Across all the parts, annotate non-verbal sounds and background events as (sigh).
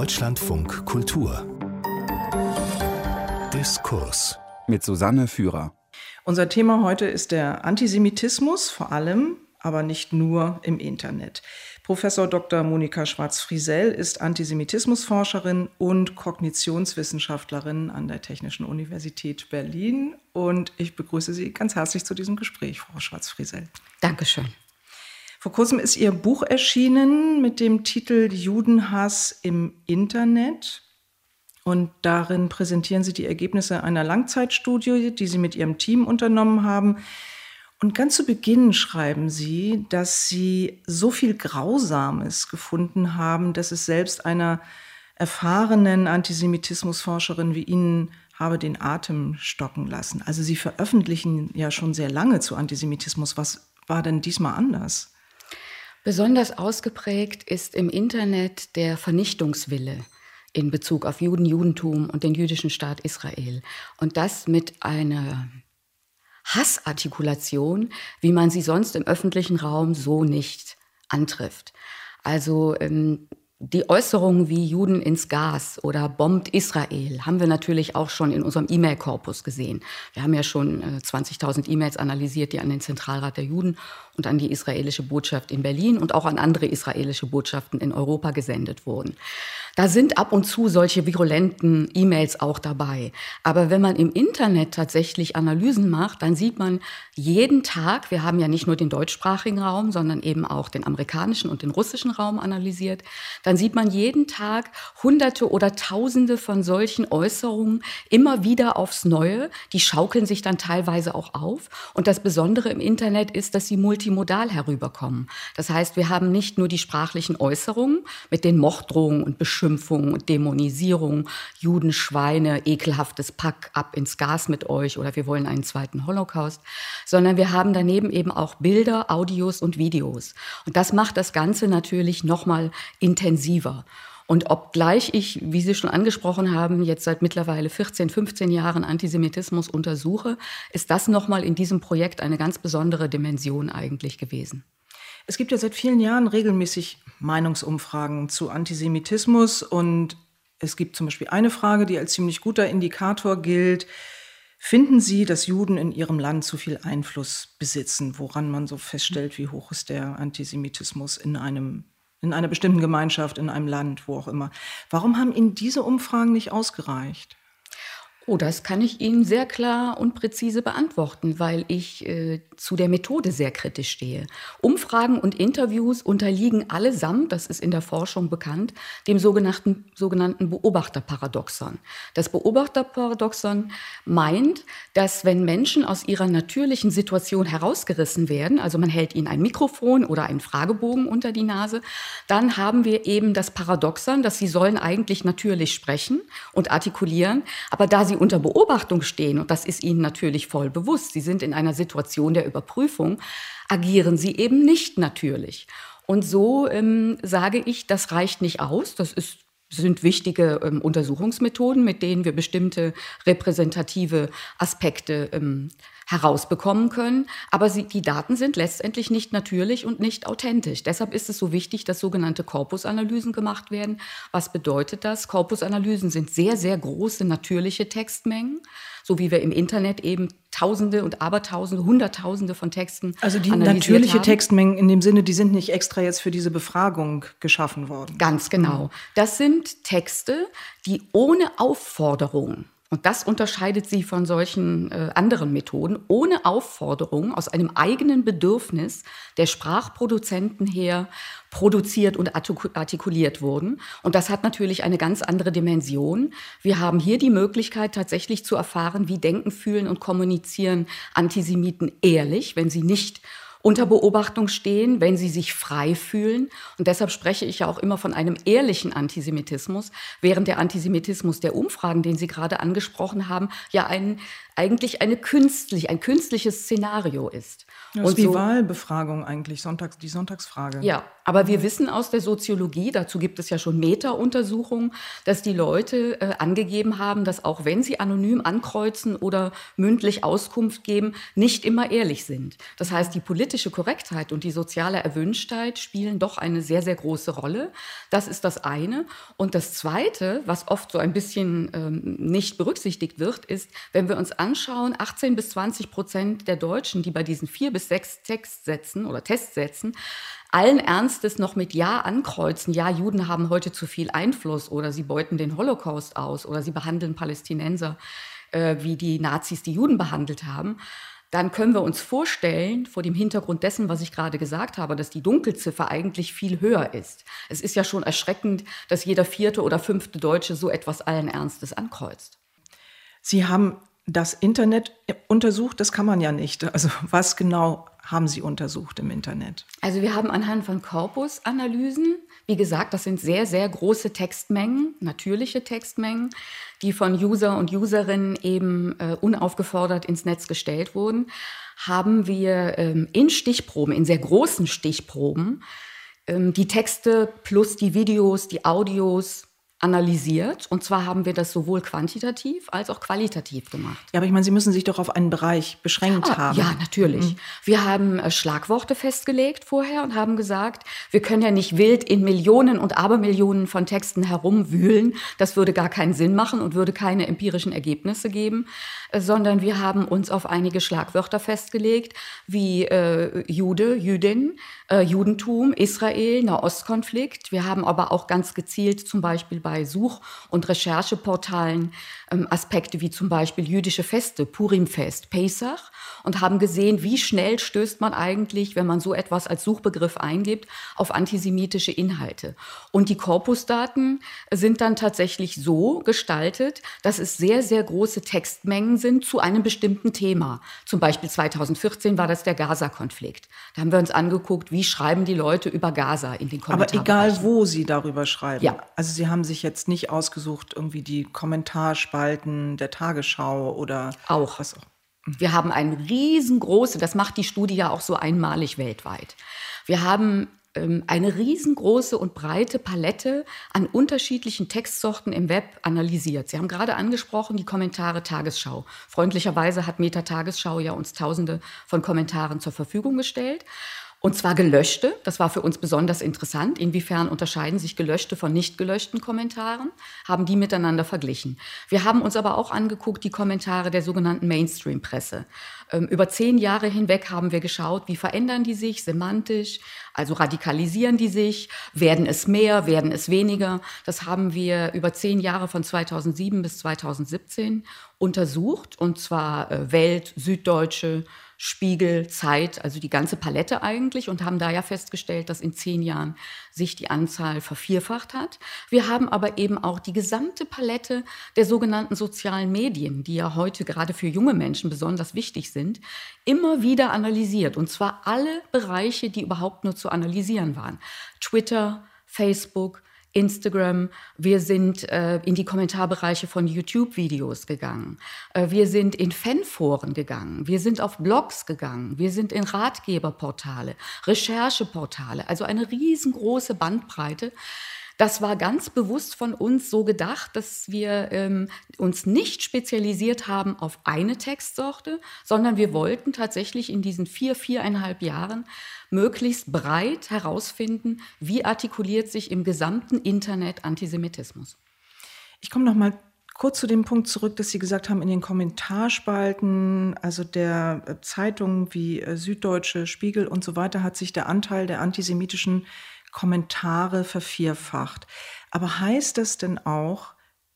Deutschlandfunk Kultur Diskurs mit Susanne Führer. Unser Thema heute ist der Antisemitismus, vor allem, aber nicht nur im Internet. Professor Dr. Monika Schwarz-Friesell ist Antisemitismusforscherin und Kognitionswissenschaftlerin an der Technischen Universität Berlin. Und ich begrüße Sie ganz herzlich zu diesem Gespräch, Frau Schwarz-Friesell. Dankeschön. Vor kurzem ist Ihr Buch erschienen mit dem Titel Judenhass im Internet. Und darin präsentieren Sie die Ergebnisse einer Langzeitstudie, die Sie mit Ihrem Team unternommen haben. Und ganz zu Beginn schreiben Sie, dass Sie so viel Grausames gefunden haben, dass es selbst einer erfahrenen Antisemitismusforscherin wie Ihnen habe den Atem stocken lassen. Also Sie veröffentlichen ja schon sehr lange zu Antisemitismus. Was war denn diesmal anders? Besonders ausgeprägt ist im Internet der Vernichtungswille in Bezug auf Juden, Judentum und den jüdischen Staat Israel. Und das mit einer Hassartikulation, wie man sie sonst im öffentlichen Raum so nicht antrifft. Also ähm, die Äußerungen wie Juden ins Gas oder bombt Israel haben wir natürlich auch schon in unserem E-Mail-Korpus gesehen. Wir haben ja schon äh, 20.000 E-Mails analysiert, die an den Zentralrat der Juden und an die israelische Botschaft in Berlin und auch an andere israelische Botschaften in Europa gesendet wurden. Da sind ab und zu solche virulenten E-Mails auch dabei. Aber wenn man im Internet tatsächlich Analysen macht, dann sieht man jeden Tag, wir haben ja nicht nur den deutschsprachigen Raum, sondern eben auch den amerikanischen und den russischen Raum analysiert, dann sieht man jeden Tag Hunderte oder Tausende von solchen Äußerungen immer wieder aufs Neue. Die schaukeln sich dann teilweise auch auf. Und das Besondere im Internet ist, dass sie multimodal herüberkommen. Das heißt, wir haben nicht nur die sprachlichen Äußerungen mit den Morddrohungen und Beschimpfungen und Dämonisierungen, Juden, Schweine, ekelhaftes Pack ab ins Gas mit euch oder wir wollen einen zweiten Holocaust, sondern wir haben daneben eben auch Bilder, Audios und Videos. Und das macht das Ganze natürlich nochmal intensiver. Und obgleich ich, wie Sie schon angesprochen haben, jetzt seit mittlerweile 14, 15 Jahren Antisemitismus untersuche, ist das nochmal in diesem Projekt eine ganz besondere Dimension eigentlich gewesen. Es gibt ja seit vielen Jahren regelmäßig Meinungsumfragen zu Antisemitismus und es gibt zum Beispiel eine Frage, die als ziemlich guter Indikator gilt. Finden Sie, dass Juden in Ihrem Land zu viel Einfluss besitzen, woran man so feststellt, wie hoch ist der Antisemitismus in einem in einer bestimmten Gemeinschaft, in einem Land, wo auch immer. Warum haben Ihnen diese Umfragen nicht ausgereicht? Oh, das kann ich Ihnen sehr klar und präzise beantworten, weil ich äh, zu der Methode sehr kritisch stehe. Umfragen und Interviews unterliegen allesamt, das ist in der Forschung bekannt, dem sogenannten, sogenannten Beobachterparadoxon. Das Beobachterparadoxon meint, dass wenn Menschen aus ihrer natürlichen Situation herausgerissen werden, also man hält ihnen ein Mikrofon oder einen Fragebogen unter die Nase, dann haben wir eben das Paradoxon, dass sie sollen eigentlich natürlich sprechen und artikulieren, aber da sie unter Beobachtung stehen, und das ist ihnen natürlich voll bewusst, sie sind in einer Situation der Überprüfung, agieren sie eben nicht natürlich. Und so ähm, sage ich, das reicht nicht aus. Das ist sind wichtige ähm, Untersuchungsmethoden, mit denen wir bestimmte repräsentative Aspekte ähm, herausbekommen können. Aber sie, die Daten sind letztendlich nicht natürlich und nicht authentisch. Deshalb ist es so wichtig, dass sogenannte Korpusanalysen gemacht werden. Was bedeutet das? Korpusanalysen sind sehr, sehr große natürliche Textmengen, so wie wir im Internet eben Tausende und Abertausende, Hunderttausende von Texten. Also die natürliche haben. Textmengen in dem Sinne, die sind nicht extra jetzt für diese Befragung geschaffen worden. Ganz genau. Das sind Texte, die ohne Aufforderung und das unterscheidet sie von solchen äh, anderen Methoden, ohne Aufforderung aus einem eigenen Bedürfnis der Sprachproduzenten her produziert und artikuliert wurden. Und das hat natürlich eine ganz andere Dimension. Wir haben hier die Möglichkeit tatsächlich zu erfahren, wie denken, fühlen und kommunizieren Antisemiten ehrlich, wenn sie nicht unter Beobachtung stehen, wenn sie sich frei fühlen. Und deshalb spreche ich ja auch immer von einem ehrlichen Antisemitismus, während der Antisemitismus der Umfragen, den Sie gerade angesprochen haben, ja ein, eigentlich eine künstlich, ein künstliches Szenario ist. Das ist wie so, Wahlbefragung eigentlich, Sonntags, die Sonntagsfrage. Ja, aber wir wissen aus der Soziologie, dazu gibt es ja schon Meta-Untersuchungen, dass die Leute äh, angegeben haben, dass auch wenn sie anonym ankreuzen oder mündlich Auskunft geben, nicht immer ehrlich sind. Das heißt, die politische Korrektheit und die soziale Erwünschtheit spielen doch eine sehr, sehr große Rolle. Das ist das eine. Und das zweite, was oft so ein bisschen ähm, nicht berücksichtigt wird, ist, wenn wir uns anschauen, 18 bis 20 Prozent der Deutschen, die bei diesen vier bis sechs Textsätzen oder Testsätzen allen Ernstes noch mit Ja ankreuzen, ja, Juden haben heute zu viel Einfluss oder sie beuten den Holocaust aus oder sie behandeln Palästinenser äh, wie die Nazis die Juden behandelt haben, dann können wir uns vorstellen, vor dem Hintergrund dessen, was ich gerade gesagt habe, dass die Dunkelziffer eigentlich viel höher ist. Es ist ja schon erschreckend, dass jeder vierte oder fünfte Deutsche so etwas allen Ernstes ankreuzt. Sie haben das Internet untersucht, das kann man ja nicht. Also was genau haben Sie untersucht im Internet? Also wir haben anhand von Korpusanalysen, wie gesagt, das sind sehr, sehr große Textmengen, natürliche Textmengen, die von User und Userinnen eben äh, unaufgefordert ins Netz gestellt wurden, haben wir ähm, in Stichproben, in sehr großen Stichproben, ähm, die Texte plus die Videos, die Audios, analysiert. Und zwar haben wir das sowohl quantitativ als auch qualitativ gemacht. Ja, aber ich meine, Sie müssen sich doch auf einen Bereich beschränkt ah, haben. Ja, natürlich. Mhm. Wir haben äh, Schlagworte festgelegt vorher und haben gesagt, wir können ja nicht wild in Millionen und Abermillionen von Texten herumwühlen. Das würde gar keinen Sinn machen und würde keine empirischen Ergebnisse geben, sondern wir haben uns auf einige Schlagwörter festgelegt, wie äh, Jude, Jüdin, äh, Judentum, Israel, Nahostkonflikt. Wir haben aber auch ganz gezielt zum Beispiel bei Such- und Rechercheportalen Aspekte wie zum Beispiel jüdische Feste, Purimfest, Pesach und haben gesehen, wie schnell stößt man eigentlich, wenn man so etwas als Suchbegriff eingibt, auf antisemitische Inhalte. Und die Korpusdaten sind dann tatsächlich so gestaltet, dass es sehr, sehr große Textmengen sind zu einem bestimmten Thema. Zum Beispiel 2014 war das der Gaza-Konflikt. Da haben wir uns angeguckt, wie schreiben die Leute über Gaza in den Kommentaren. Aber egal, wo sie darüber schreiben. Ja. Also sie haben sich jetzt nicht ausgesucht, irgendwie die Kommentarspalten der Tagesschau oder auch. was auch. Wir haben ein riesengroße, das macht die Studie ja auch so einmalig weltweit. Wir haben ähm, eine riesengroße und breite Palette an unterschiedlichen Textsorten im Web analysiert. Sie haben gerade angesprochen die Kommentare Tagesschau. Freundlicherweise hat Meta Tagesschau ja uns Tausende von Kommentaren zur Verfügung gestellt. Und zwar gelöschte. Das war für uns besonders interessant. Inwiefern unterscheiden sich gelöschte von nicht gelöschten Kommentaren? Haben die miteinander verglichen. Wir haben uns aber auch angeguckt die Kommentare der sogenannten Mainstream-Presse. Ähm, über zehn Jahre hinweg haben wir geschaut, wie verändern die sich semantisch, also radikalisieren die sich, werden es mehr, werden es weniger. Das haben wir über zehn Jahre von 2007 bis 2017 untersucht, und zwar äh, Welt, Süddeutsche, Spiegel, Zeit, also die ganze Palette eigentlich und haben da ja festgestellt, dass in zehn Jahren sich die Anzahl vervierfacht hat. Wir haben aber eben auch die gesamte Palette der sogenannten sozialen Medien, die ja heute gerade für junge Menschen besonders wichtig sind, immer wieder analysiert. Und zwar alle Bereiche, die überhaupt nur zu analysieren waren. Twitter, Facebook, Instagram, wir sind äh, in die Kommentarbereiche von YouTube-Videos gegangen, äh, wir sind in Fanforen gegangen, wir sind auf Blogs gegangen, wir sind in Ratgeberportale, Rechercheportale, also eine riesengroße Bandbreite, das war ganz bewusst von uns so gedacht, dass wir ähm, uns nicht spezialisiert haben auf eine Textsorte, sondern wir wollten tatsächlich in diesen vier, viereinhalb Jahren möglichst breit herausfinden, wie artikuliert sich im gesamten Internet Antisemitismus. Ich komme noch mal kurz zu dem Punkt zurück, dass Sie gesagt haben, in den Kommentarspalten, also der äh, Zeitungen wie äh, Süddeutsche, Spiegel und so weiter, hat sich der Anteil der antisemitischen Kommentare vervierfacht. Aber heißt das denn auch,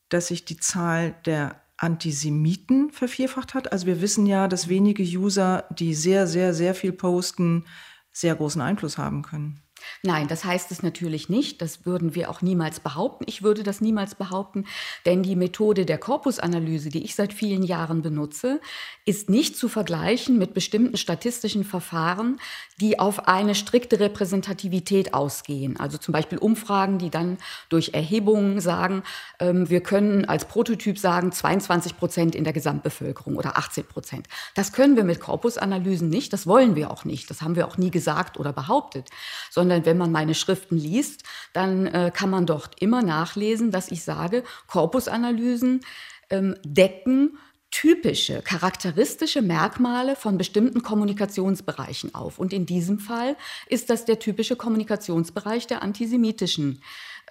dass sich die Zahl der Antisemiten vervierfacht hat? Also wir wissen ja, dass wenige User, die sehr, sehr, sehr viel posten, sehr großen Einfluss haben können. Nein, das heißt es natürlich nicht. Das würden wir auch niemals behaupten. Ich würde das niemals behaupten, denn die Methode der Korpusanalyse, die ich seit vielen Jahren benutze, ist nicht zu vergleichen mit bestimmten statistischen Verfahren, die auf eine strikte Repräsentativität ausgehen. Also zum Beispiel Umfragen, die dann durch Erhebungen sagen, ähm, wir können als Prototyp sagen 22 Prozent in der Gesamtbevölkerung oder 18 Prozent. Das können wir mit Korpusanalysen nicht. Das wollen wir auch nicht. Das haben wir auch nie gesagt oder behauptet, sondern wenn man meine Schriften liest, dann äh, kann man dort immer nachlesen, dass ich sage, Korpusanalysen ähm, decken typische, charakteristische Merkmale von bestimmten Kommunikationsbereichen auf. Und in diesem Fall ist das der typische Kommunikationsbereich der antisemitischen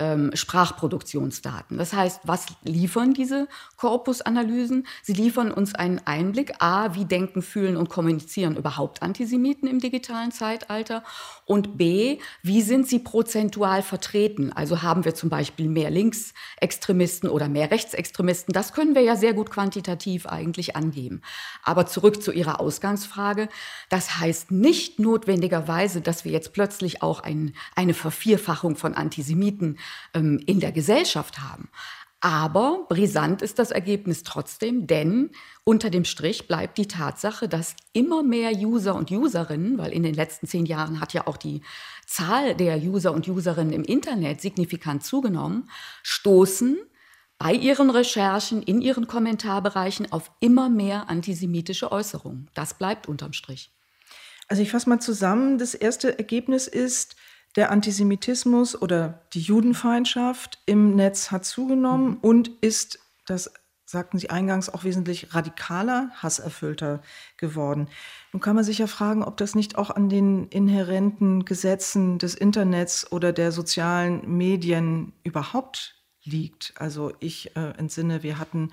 ähm, Sprachproduktionsdaten. Das heißt, was liefern diese Korpusanalysen? Sie liefern uns einen Einblick, a, wie denken, fühlen und kommunizieren überhaupt Antisemiten im digitalen Zeitalter und b, wie sind sie prozentual vertreten? Also haben wir zum Beispiel mehr Linksextremisten oder mehr Rechtsextremisten? Das können wir ja sehr gut quantitativ eigentlich angeben. Aber zurück zu Ihrer Ausgangsfrage. Das heißt nicht notwendigerweise, dass wir jetzt plötzlich auch ein, eine Vervierfachung von Antisemiten ähm, in der Gesellschaft haben. Aber brisant ist das Ergebnis trotzdem, denn unter dem Strich bleibt die Tatsache, dass immer mehr User und Userinnen, weil in den letzten zehn Jahren hat ja auch die Zahl der User und Userinnen im Internet signifikant zugenommen, stoßen bei ihren Recherchen, in ihren Kommentarbereichen auf immer mehr antisemitische Äußerungen. Das bleibt unterm Strich. Also ich fasse mal zusammen. Das erste Ergebnis ist, der Antisemitismus oder die Judenfeindschaft im Netz hat zugenommen mhm. und ist, das sagten Sie eingangs, auch wesentlich radikaler, hasserfüllter geworden. Nun kann man sich ja fragen, ob das nicht auch an den inhärenten Gesetzen des Internets oder der sozialen Medien überhaupt liegt. Also ich äh, entsinne, wir hatten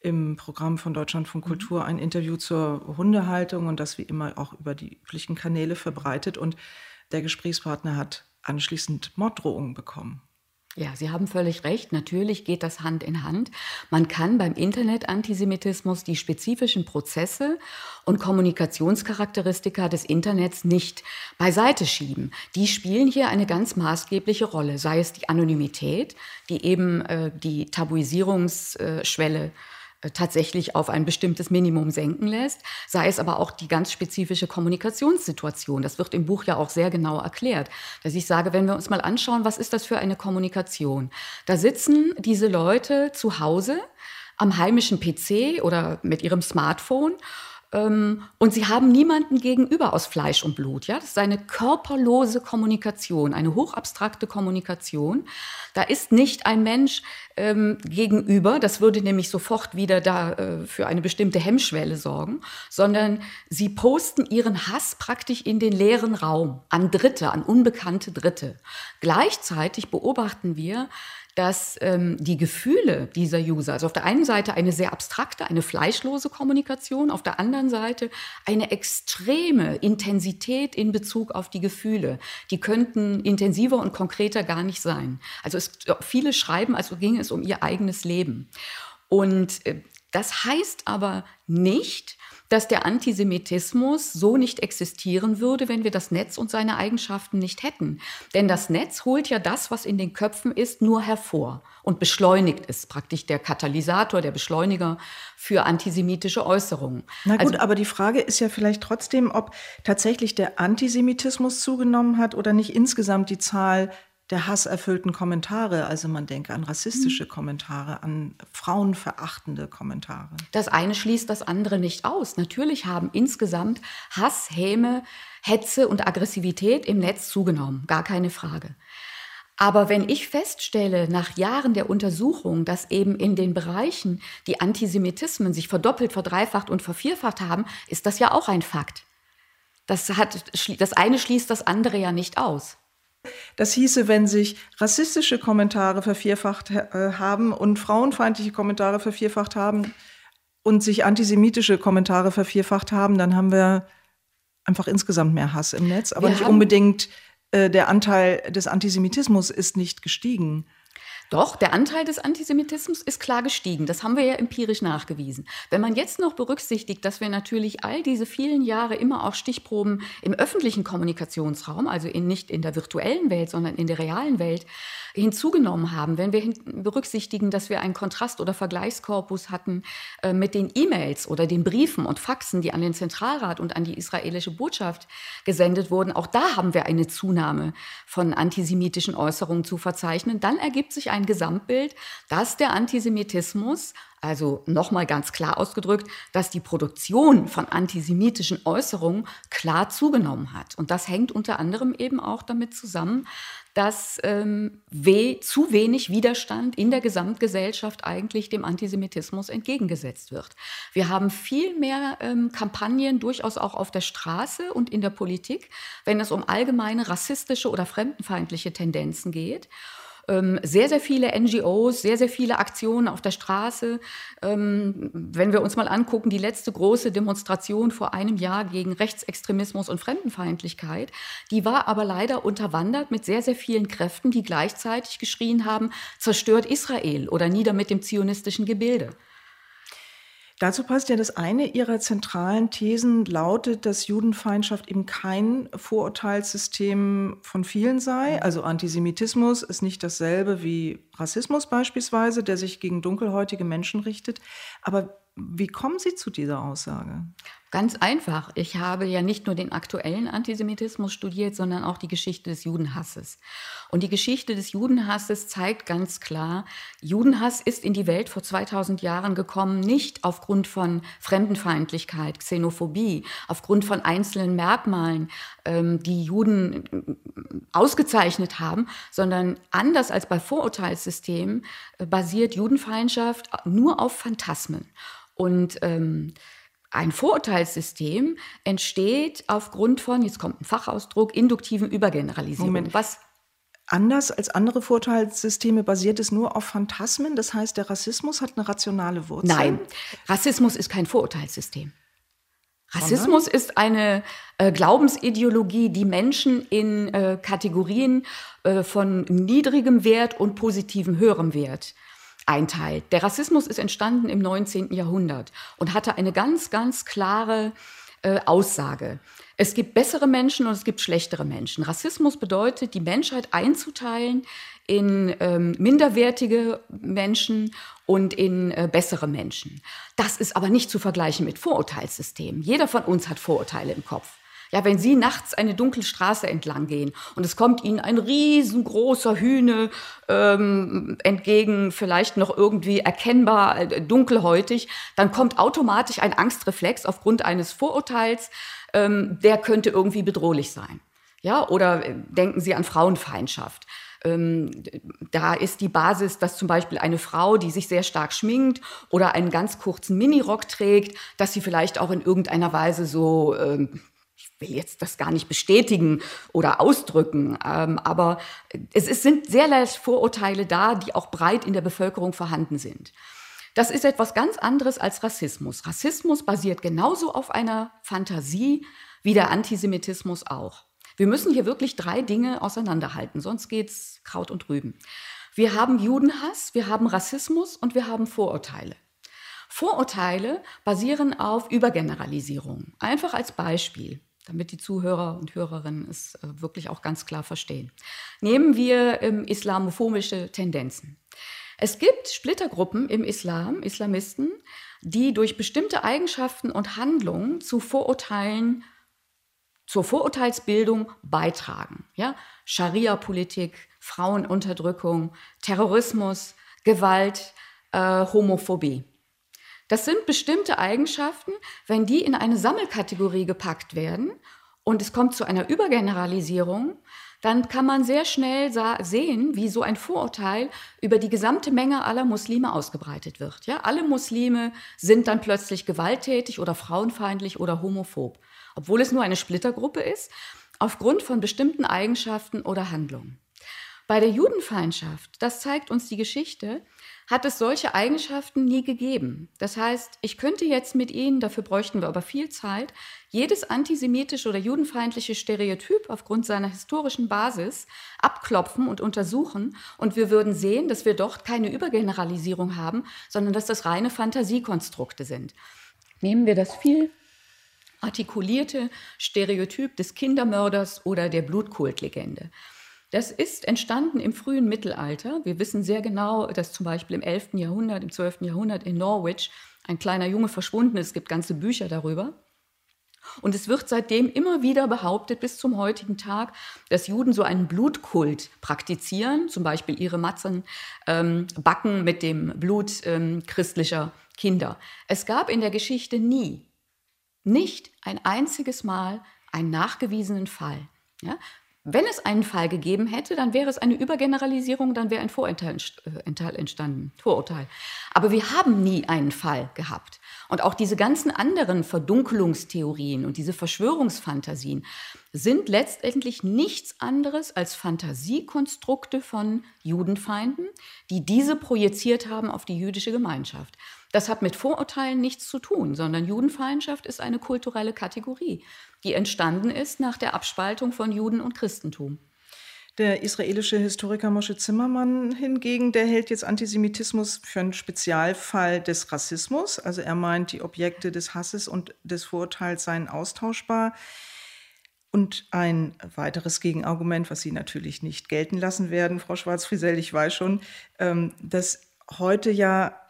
im Programm von Deutschland von mhm. Kultur ein Interview zur Hundehaltung und das wie immer auch über die üblichen Kanäle verbreitet. Und der Gesprächspartner hat anschließend Morddrohungen bekommen. Ja, Sie haben völlig recht. Natürlich geht das Hand in Hand. Man kann beim Internet-Antisemitismus die spezifischen Prozesse und Kommunikationscharakteristika des Internets nicht beiseite schieben. Die spielen hier eine ganz maßgebliche Rolle, sei es die Anonymität, die eben äh, die Tabuisierungsschwelle äh, tatsächlich auf ein bestimmtes Minimum senken lässt, sei es aber auch die ganz spezifische Kommunikationssituation. Das wird im Buch ja auch sehr genau erklärt, dass ich sage, wenn wir uns mal anschauen, was ist das für eine Kommunikation? Da sitzen diese Leute zu Hause am heimischen PC oder mit ihrem Smartphone und sie haben niemanden gegenüber aus Fleisch und Blut. Ja? Das ist eine körperlose Kommunikation, eine hochabstrakte Kommunikation. Da ist nicht ein Mensch ähm, gegenüber, das würde nämlich sofort wieder da äh, für eine bestimmte Hemmschwelle sorgen, sondern sie posten ihren Hass praktisch in den leeren Raum an Dritte, an unbekannte Dritte. Gleichzeitig beobachten wir, dass ähm, die Gefühle dieser User, also auf der einen Seite eine sehr abstrakte, eine fleischlose Kommunikation, auf der anderen Seite eine extreme Intensität in Bezug auf die Gefühle. Die könnten intensiver und konkreter gar nicht sein. Also es, viele schreiben, als ginge es um ihr eigenes Leben. Und äh, das heißt aber nicht, dass der Antisemitismus so nicht existieren würde, wenn wir das Netz und seine Eigenschaften nicht hätten. Denn das Netz holt ja das, was in den Köpfen ist, nur hervor und beschleunigt es praktisch der Katalysator, der Beschleuniger für antisemitische Äußerungen. Na gut, also, aber die Frage ist ja vielleicht trotzdem, ob tatsächlich der Antisemitismus zugenommen hat oder nicht insgesamt die Zahl der hasserfüllten Kommentare. Also man denke an rassistische mhm. Kommentare, an frauenverachtende Kommentare. Das eine schließt das andere nicht aus. Natürlich haben insgesamt Hass, Häme, Hetze und Aggressivität im Netz zugenommen. Gar keine Frage. Aber wenn ich feststelle, nach Jahren der Untersuchung, dass eben in den Bereichen die Antisemitismen sich verdoppelt, verdreifacht und vervierfacht haben, ist das ja auch ein Fakt. Das, hat, das eine schließt das andere ja nicht aus. Das hieße, wenn sich rassistische Kommentare vervierfacht äh, haben und frauenfeindliche Kommentare vervierfacht haben und sich antisemitische Kommentare vervierfacht haben, dann haben wir einfach insgesamt mehr Hass im Netz, aber wir nicht unbedingt äh, der Anteil des Antisemitismus ist nicht gestiegen. Doch, der Anteil des Antisemitismus ist klar gestiegen. Das haben wir ja empirisch nachgewiesen. Wenn man jetzt noch berücksichtigt, dass wir natürlich all diese vielen Jahre immer auch Stichproben im öffentlichen Kommunikationsraum, also in, nicht in der virtuellen Welt, sondern in der realen Welt, hinzugenommen haben, wenn wir berücksichtigen, dass wir einen Kontrast- oder Vergleichskorpus hatten äh, mit den E-Mails oder den Briefen und Faxen, die an den Zentralrat und an die israelische Botschaft gesendet wurden, auch da haben wir eine Zunahme von antisemitischen Äußerungen zu verzeichnen, dann ergibt sich ein Gesamtbild, dass der Antisemitismus also nochmal ganz klar ausgedrückt, dass die Produktion von antisemitischen Äußerungen klar zugenommen hat. Und das hängt unter anderem eben auch damit zusammen, dass ähm, weh, zu wenig Widerstand in der Gesamtgesellschaft eigentlich dem Antisemitismus entgegengesetzt wird. Wir haben viel mehr ähm, Kampagnen durchaus auch auf der Straße und in der Politik, wenn es um allgemeine rassistische oder fremdenfeindliche Tendenzen geht sehr, sehr viele NGOs, sehr, sehr viele Aktionen auf der Straße. Ähm, wenn wir uns mal angucken, die letzte große Demonstration vor einem Jahr gegen Rechtsextremismus und Fremdenfeindlichkeit, die war aber leider unterwandert mit sehr, sehr vielen Kräften, die gleichzeitig geschrien haben, zerstört Israel oder nieder mit dem zionistischen Gebilde. Dazu passt ja, dass eine ihrer zentralen Thesen lautet, dass Judenfeindschaft eben kein Vorurteilssystem von vielen sei. Also Antisemitismus ist nicht dasselbe wie Rassismus beispielsweise, der sich gegen dunkelhäutige Menschen richtet. Aber wie kommen Sie zu dieser Aussage? Ganz einfach. Ich habe ja nicht nur den aktuellen Antisemitismus studiert, sondern auch die Geschichte des Judenhasses. Und die Geschichte des Judenhasses zeigt ganz klar, Judenhass ist in die Welt vor 2000 Jahren gekommen, nicht aufgrund von Fremdenfeindlichkeit, Xenophobie, aufgrund von einzelnen Merkmalen, ähm, die Juden äh, ausgezeichnet haben, sondern anders als bei Vorurteilssystemen äh, basiert Judenfeindschaft nur auf Phantasmen. Und ähm, ein Vorurteilssystem entsteht aufgrund von, jetzt kommt ein Fachausdruck, induktiven Übergeneralisierung. Moment. Was Anders als andere Vorurteilssysteme basiert es nur auf Phantasmen. Das heißt, der Rassismus hat eine rationale Wurzel. Nein, Rassismus ist kein Vorurteilssystem. Rassismus ist eine äh, Glaubensideologie, die Menschen in äh, Kategorien äh, von niedrigem Wert und positivem höherem Wert einteilt. Der Rassismus ist entstanden im 19. Jahrhundert und hatte eine ganz, ganz klare äh, Aussage. Es gibt bessere Menschen und es gibt schlechtere Menschen. Rassismus bedeutet, die Menschheit einzuteilen in ähm, minderwertige Menschen und in äh, bessere Menschen. Das ist aber nicht zu vergleichen mit Vorurteilssystemen. Jeder von uns hat Vorurteile im Kopf. Ja, wenn Sie nachts eine dunkle Straße entlang gehen und es kommt Ihnen ein riesengroßer Hühne ähm, entgegen, vielleicht noch irgendwie erkennbar äh, dunkelhäutig, dann kommt automatisch ein Angstreflex aufgrund eines Vorurteils, ähm, der könnte irgendwie bedrohlich sein. Ja, oder äh, denken Sie an Frauenfeindschaft ähm, da ist die Basis, dass zum Beispiel eine Frau, die sich sehr stark schminkt oder einen ganz kurzen Minirock trägt, dass sie vielleicht auch in irgendeiner Weise so ähm, will jetzt das gar nicht bestätigen oder ausdrücken, ähm, aber es, es sind sehr leicht Vorurteile da, die auch breit in der Bevölkerung vorhanden sind. Das ist etwas ganz anderes als Rassismus. Rassismus basiert genauso auf einer Fantasie wie der Antisemitismus auch. Wir müssen hier wirklich drei Dinge auseinanderhalten, sonst geht's Kraut und Rüben. Wir haben Judenhass, wir haben Rassismus und wir haben Vorurteile. Vorurteile basieren auf Übergeneralisierung. Einfach als Beispiel damit die Zuhörer und Hörerinnen es äh, wirklich auch ganz klar verstehen. Nehmen wir ähm, islamophobische Tendenzen. Es gibt Splittergruppen im Islam, Islamisten, die durch bestimmte Eigenschaften und Handlungen zu Vorurteilen, zur Vorurteilsbildung beitragen. Ja? Scharia-Politik, Frauenunterdrückung, Terrorismus, Gewalt, äh, Homophobie. Das sind bestimmte Eigenschaften, wenn die in eine Sammelkategorie gepackt werden und es kommt zu einer Übergeneralisierung, dann kann man sehr schnell sehen, wie so ein Vorurteil über die gesamte Menge aller Muslime ausgebreitet wird. Ja, alle Muslime sind dann plötzlich gewalttätig oder frauenfeindlich oder homophob, obwohl es nur eine Splittergruppe ist, aufgrund von bestimmten Eigenschaften oder Handlungen. Bei der Judenfeindschaft, das zeigt uns die Geschichte, hat es solche Eigenschaften nie gegeben. Das heißt, ich könnte jetzt mit Ihnen, dafür bräuchten wir aber viel Zeit, jedes antisemitische oder judenfeindliche Stereotyp aufgrund seiner historischen Basis abklopfen und untersuchen und wir würden sehen, dass wir dort keine Übergeneralisierung haben, sondern dass das reine Fantasiekonstrukte sind. Nehmen wir das viel artikulierte Stereotyp des Kindermörders oder der Blutkultlegende. Das ist entstanden im frühen Mittelalter. Wir wissen sehr genau, dass zum Beispiel im 11. Jahrhundert, im 12. Jahrhundert in Norwich ein kleiner Junge verschwunden ist. Es gibt ganze Bücher darüber. Und es wird seitdem immer wieder behauptet, bis zum heutigen Tag, dass Juden so einen Blutkult praktizieren, zum Beispiel ihre Matzen ähm, backen mit dem Blut ähm, christlicher Kinder. Es gab in der Geschichte nie, nicht ein einziges Mal einen nachgewiesenen Fall. Ja? Wenn es einen Fall gegeben hätte, dann wäre es eine Übergeneralisierung, dann wäre ein Vorurteil äh, entstanden. Vorurteil. Aber wir haben nie einen Fall gehabt. Und auch diese ganzen anderen Verdunkelungstheorien und diese Verschwörungsfantasien sind letztendlich nichts anderes als Fantasiekonstrukte von Judenfeinden, die diese projiziert haben auf die jüdische Gemeinschaft. Das hat mit Vorurteilen nichts zu tun, sondern Judenfeindschaft ist eine kulturelle Kategorie, die entstanden ist nach der Abspaltung von Juden und Christentum. Der israelische Historiker Moshe Zimmermann hingegen, der hält jetzt Antisemitismus für einen Spezialfall des Rassismus. Also er meint, die Objekte des Hasses und des Vorurteils seien austauschbar. Und ein weiteres Gegenargument, was Sie natürlich nicht gelten lassen werden, Frau Schwarz-Friesell, ich weiß schon, ähm, dass heute ja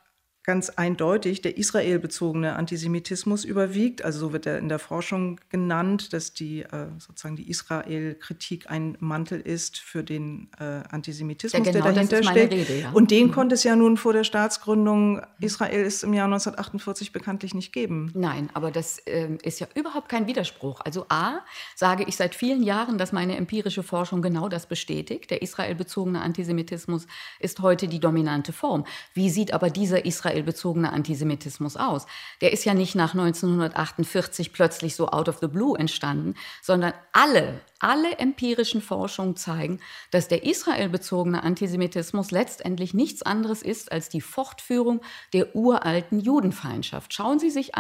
ganz eindeutig der israelbezogene Antisemitismus überwiegt. Also so wird er in der Forschung genannt, dass die äh, sozusagen die Israel-Kritik ein Mantel ist für den äh, Antisemitismus, ja, genau, der dahinter steckt. Rede, ja. Und den mhm. konnte es ja nun vor der Staatsgründung Israels im Jahr 1948 bekanntlich nicht geben. Nein, aber das äh, ist ja überhaupt kein Widerspruch. Also a, sage ich seit vielen Jahren, dass meine empirische Forschung genau das bestätigt. Der israelbezogene Antisemitismus ist heute die dominante Form. Wie sieht aber dieser Israel israelbezogener Antisemitismus aus? Der ist ja nicht nach 1948 plötzlich so out of the blue entstanden, sondern alle, alle empirischen Forschungen zeigen, dass der israelbezogene Antisemitismus letztendlich nichts anderes ist als die Fortführung der uralten Judenfeindschaft. Schauen Sie sich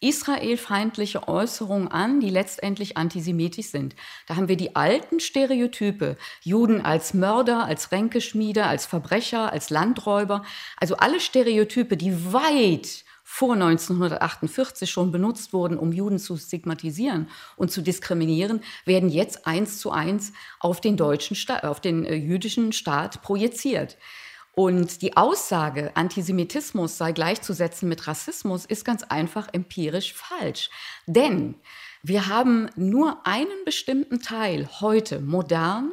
israelfeindliche Äußerungen an, die letztendlich antisemitisch sind. Da haben wir die alten Stereotype, Juden als Mörder, als Ränkeschmiede, als Verbrecher, als Landräuber, also alle Stereotype, die weit vor 1948 schon benutzt wurden, um Juden zu stigmatisieren und zu diskriminieren, werden jetzt eins zu eins auf den deutschen Staat, auf den äh, jüdischen Staat projiziert. Und die Aussage, Antisemitismus sei gleichzusetzen mit Rassismus, ist ganz einfach empirisch falsch. Denn wir haben nur einen bestimmten Teil heute modern,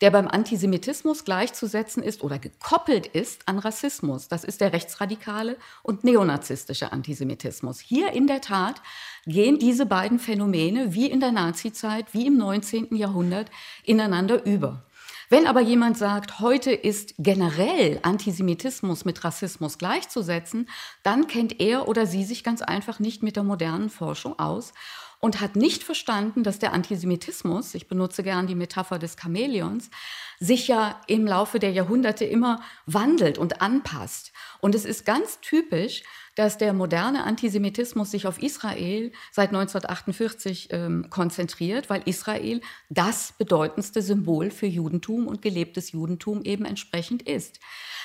der beim Antisemitismus gleichzusetzen ist oder gekoppelt ist an Rassismus. Das ist der rechtsradikale und neonazistische Antisemitismus. Hier in der Tat gehen diese beiden Phänomene wie in der Nazizeit, wie im 19. Jahrhundert ineinander über. Wenn aber jemand sagt, heute ist generell Antisemitismus mit Rassismus gleichzusetzen, dann kennt er oder sie sich ganz einfach nicht mit der modernen Forschung aus und hat nicht verstanden, dass der Antisemitismus, ich benutze gern die Metapher des Chamäleons, sich ja im Laufe der Jahrhunderte immer wandelt und anpasst. Und es ist ganz typisch, dass der moderne Antisemitismus sich auf Israel seit 1948 ähm, konzentriert, weil Israel das bedeutendste Symbol für Judentum und gelebtes Judentum eben entsprechend ist.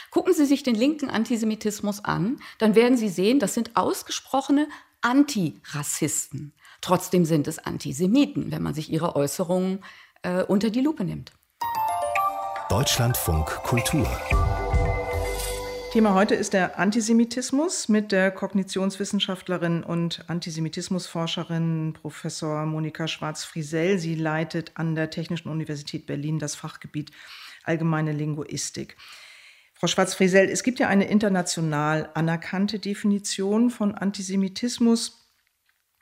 Gucken Sie sich den linken Antisemitismus an, dann werden Sie sehen, das sind ausgesprochene Antirassisten. Trotzdem sind es Antisemiten, wenn man sich ihre Äußerungen äh, unter die Lupe nimmt. Deutschlandfunk Kultur. Thema heute ist der Antisemitismus mit der Kognitionswissenschaftlerin und Antisemitismusforscherin Professor Monika Schwarz-Friesell. Sie leitet an der Technischen Universität Berlin das Fachgebiet Allgemeine Linguistik. Frau Schwarz-Friesell, es gibt ja eine international anerkannte Definition von Antisemitismus,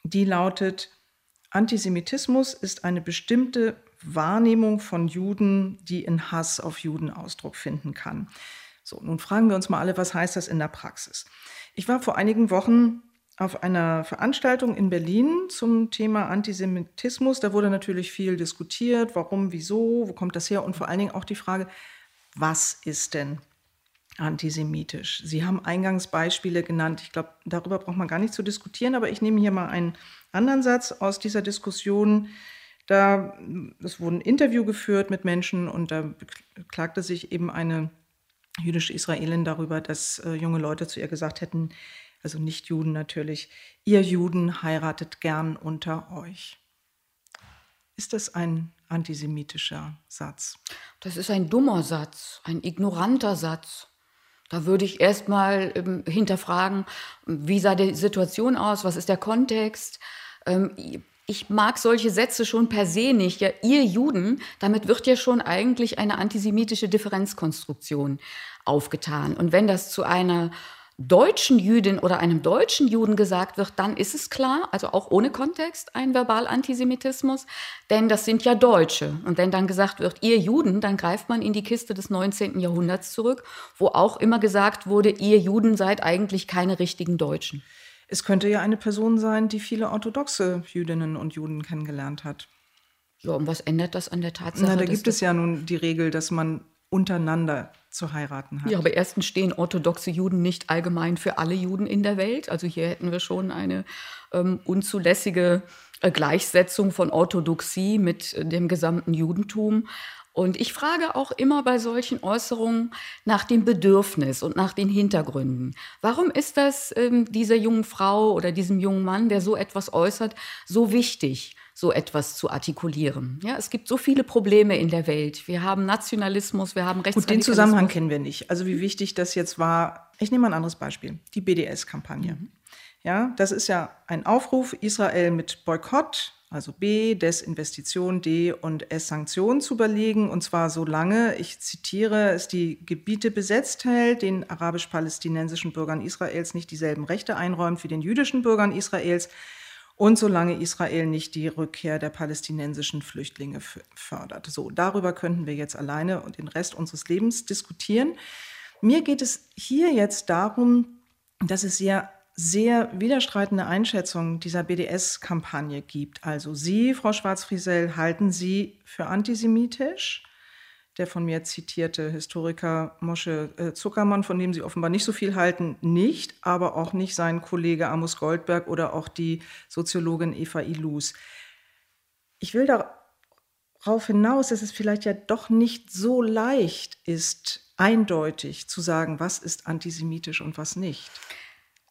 die lautet, Antisemitismus ist eine bestimmte Wahrnehmung von Juden, die in Hass auf Juden Ausdruck finden kann. So, nun fragen wir uns mal alle, was heißt das in der Praxis? Ich war vor einigen Wochen auf einer Veranstaltung in Berlin zum Thema Antisemitismus. Da wurde natürlich viel diskutiert, warum, wieso, wo kommt das her und vor allen Dingen auch die Frage, was ist denn antisemitisch? Sie haben Eingangsbeispiele genannt. Ich glaube, darüber braucht man gar nicht zu diskutieren, aber ich nehme hier mal einen anderen Satz aus dieser Diskussion. Da es wurde ein Interview geführt mit Menschen und da beklagte sich eben eine jüdische Israelin darüber, dass äh, junge Leute zu ihr gesagt hätten, also nicht Juden natürlich, ihr Juden heiratet gern unter euch. Ist das ein antisemitischer Satz? Das ist ein dummer Satz, ein ignoranter Satz. Da würde ich erst mal ähm, hinterfragen, wie sah die Situation aus, was ist der Kontext. Ähm, ich mag solche Sätze schon per se nicht. Ja, ihr Juden, damit wird ja schon eigentlich eine antisemitische Differenzkonstruktion aufgetan. Und wenn das zu einer deutschen Jüdin oder einem deutschen Juden gesagt wird, dann ist es klar, also auch ohne Kontext, ein Verbal-Antisemitismus, denn das sind ja Deutsche. Und wenn dann gesagt wird, ihr Juden, dann greift man in die Kiste des 19. Jahrhunderts zurück, wo auch immer gesagt wurde, ihr Juden seid eigentlich keine richtigen Deutschen. Es könnte ja eine Person sein, die viele orthodoxe Jüdinnen und Juden kennengelernt hat. Ja, und was ändert das an der Tatsache? Na, da gibt es ja nun die Regel, dass man untereinander zu heiraten hat. Ja, aber erstens stehen orthodoxe Juden nicht allgemein für alle Juden in der Welt. Also hier hätten wir schon eine ähm, unzulässige äh, Gleichsetzung von Orthodoxie mit äh, dem gesamten Judentum. Und ich frage auch immer bei solchen Äußerungen nach dem Bedürfnis und nach den Hintergründen. Warum ist das ähm, dieser jungen Frau oder diesem jungen Mann, der so etwas äußert, so wichtig? So etwas zu artikulieren. Ja, es gibt so viele Probleme in der Welt. Wir haben Nationalismus, wir haben Rechtsradikalismus. Gut, den Zusammenhang kennen wir nicht. Also wie wichtig das jetzt war. Ich nehme mal ein anderes Beispiel. Die BDS-Kampagne. Mhm. Ja, das ist ja ein Aufruf, Israel mit Boykott also B, Desinvestition, D und S Sanktionen zu überlegen, und zwar solange, ich zitiere, es die Gebiete besetzt hält, den arabisch-palästinensischen Bürgern Israels nicht dieselben Rechte einräumt wie den jüdischen Bürgern Israels und solange Israel nicht die Rückkehr der palästinensischen Flüchtlinge fördert. So, darüber könnten wir jetzt alleine und den Rest unseres Lebens diskutieren. Mir geht es hier jetzt darum, dass es sehr sehr widerstreitende Einschätzungen dieser BDS-Kampagne gibt. Also Sie, Frau Schwarz-Friesel, halten Sie für antisemitisch? Der von mir zitierte Historiker Mosche äh, Zuckermann, von dem Sie offenbar nicht so viel halten, nicht, aber auch nicht sein Kollege Amos Goldberg oder auch die Soziologin Eva Ilus. Ich will darauf hinaus, dass es vielleicht ja doch nicht so leicht ist, eindeutig zu sagen, was ist antisemitisch und was nicht.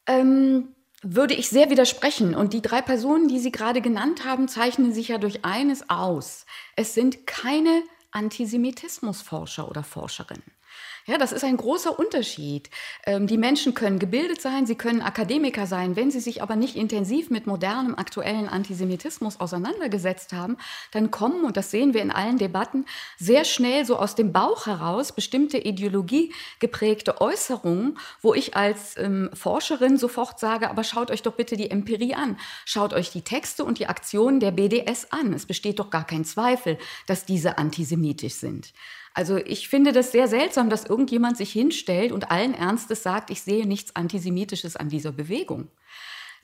Ähm, würde ich sehr widersprechen. Und die drei Personen, die Sie gerade genannt haben, zeichnen sich ja durch eines aus. Es sind keine Antisemitismusforscher oder Forscherinnen. Ja, das ist ein großer Unterschied. Ähm, die Menschen können gebildet sein, sie können Akademiker sein. Wenn sie sich aber nicht intensiv mit modernem, aktuellen Antisemitismus auseinandergesetzt haben, dann kommen, und das sehen wir in allen Debatten, sehr schnell so aus dem Bauch heraus bestimmte ideologiegeprägte Äußerungen, wo ich als ähm, Forscherin sofort sage, aber schaut euch doch bitte die Empirie an. Schaut euch die Texte und die Aktionen der BDS an. Es besteht doch gar kein Zweifel, dass diese antisemitisch sind. Also ich finde das sehr seltsam, dass irgendjemand sich hinstellt und allen Ernstes sagt, ich sehe nichts Antisemitisches an dieser Bewegung.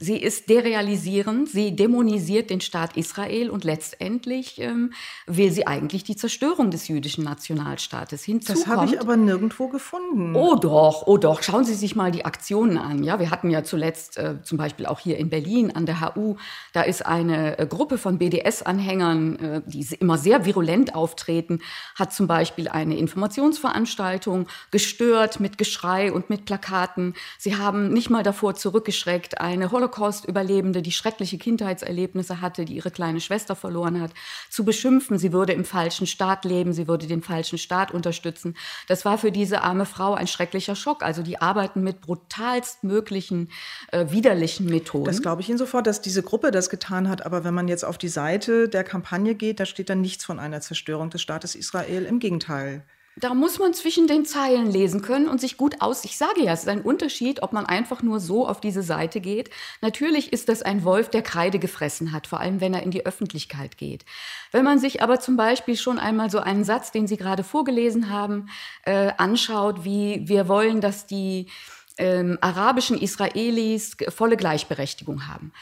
Sie ist derealisierend, sie dämonisiert den Staat Israel und letztendlich ähm, will sie eigentlich die Zerstörung des jüdischen Nationalstaates. Hinzu das habe ich aber nirgendwo gefunden. Oh doch, oh doch. Schauen Sie sich mal die Aktionen an. Ja, wir hatten ja zuletzt äh, zum Beispiel auch hier in Berlin an der HU, da ist eine äh, Gruppe von BDS-Anhängern, äh, die immer sehr virulent auftreten, hat zum Beispiel eine Informationsveranstaltung gestört mit Geschrei und mit Plakaten. Sie haben nicht mal davor zurückgeschreckt, eine Holocaust Holocaust-Überlebende, die schreckliche Kindheitserlebnisse hatte, die ihre kleine Schwester verloren hat, zu beschimpfen, sie würde im falschen Staat leben, sie würde den falschen Staat unterstützen. Das war für diese arme Frau ein schrecklicher Schock. Also die arbeiten mit brutalst möglichen äh, widerlichen Methoden. Das glaube ich Ihnen sofort, dass diese Gruppe das getan hat. Aber wenn man jetzt auf die Seite der Kampagne geht, da steht dann nichts von einer Zerstörung des Staates Israel. Im Gegenteil. Da muss man zwischen den Zeilen lesen können und sich gut aus. Ich sage ja, es ist ein Unterschied, ob man einfach nur so auf diese Seite geht. Natürlich ist das ein Wolf, der Kreide gefressen hat, vor allem wenn er in die Öffentlichkeit geht. Wenn man sich aber zum Beispiel schon einmal so einen Satz, den Sie gerade vorgelesen haben, äh, anschaut, wie wir wollen, dass die ähm, arabischen Israelis volle Gleichberechtigung haben.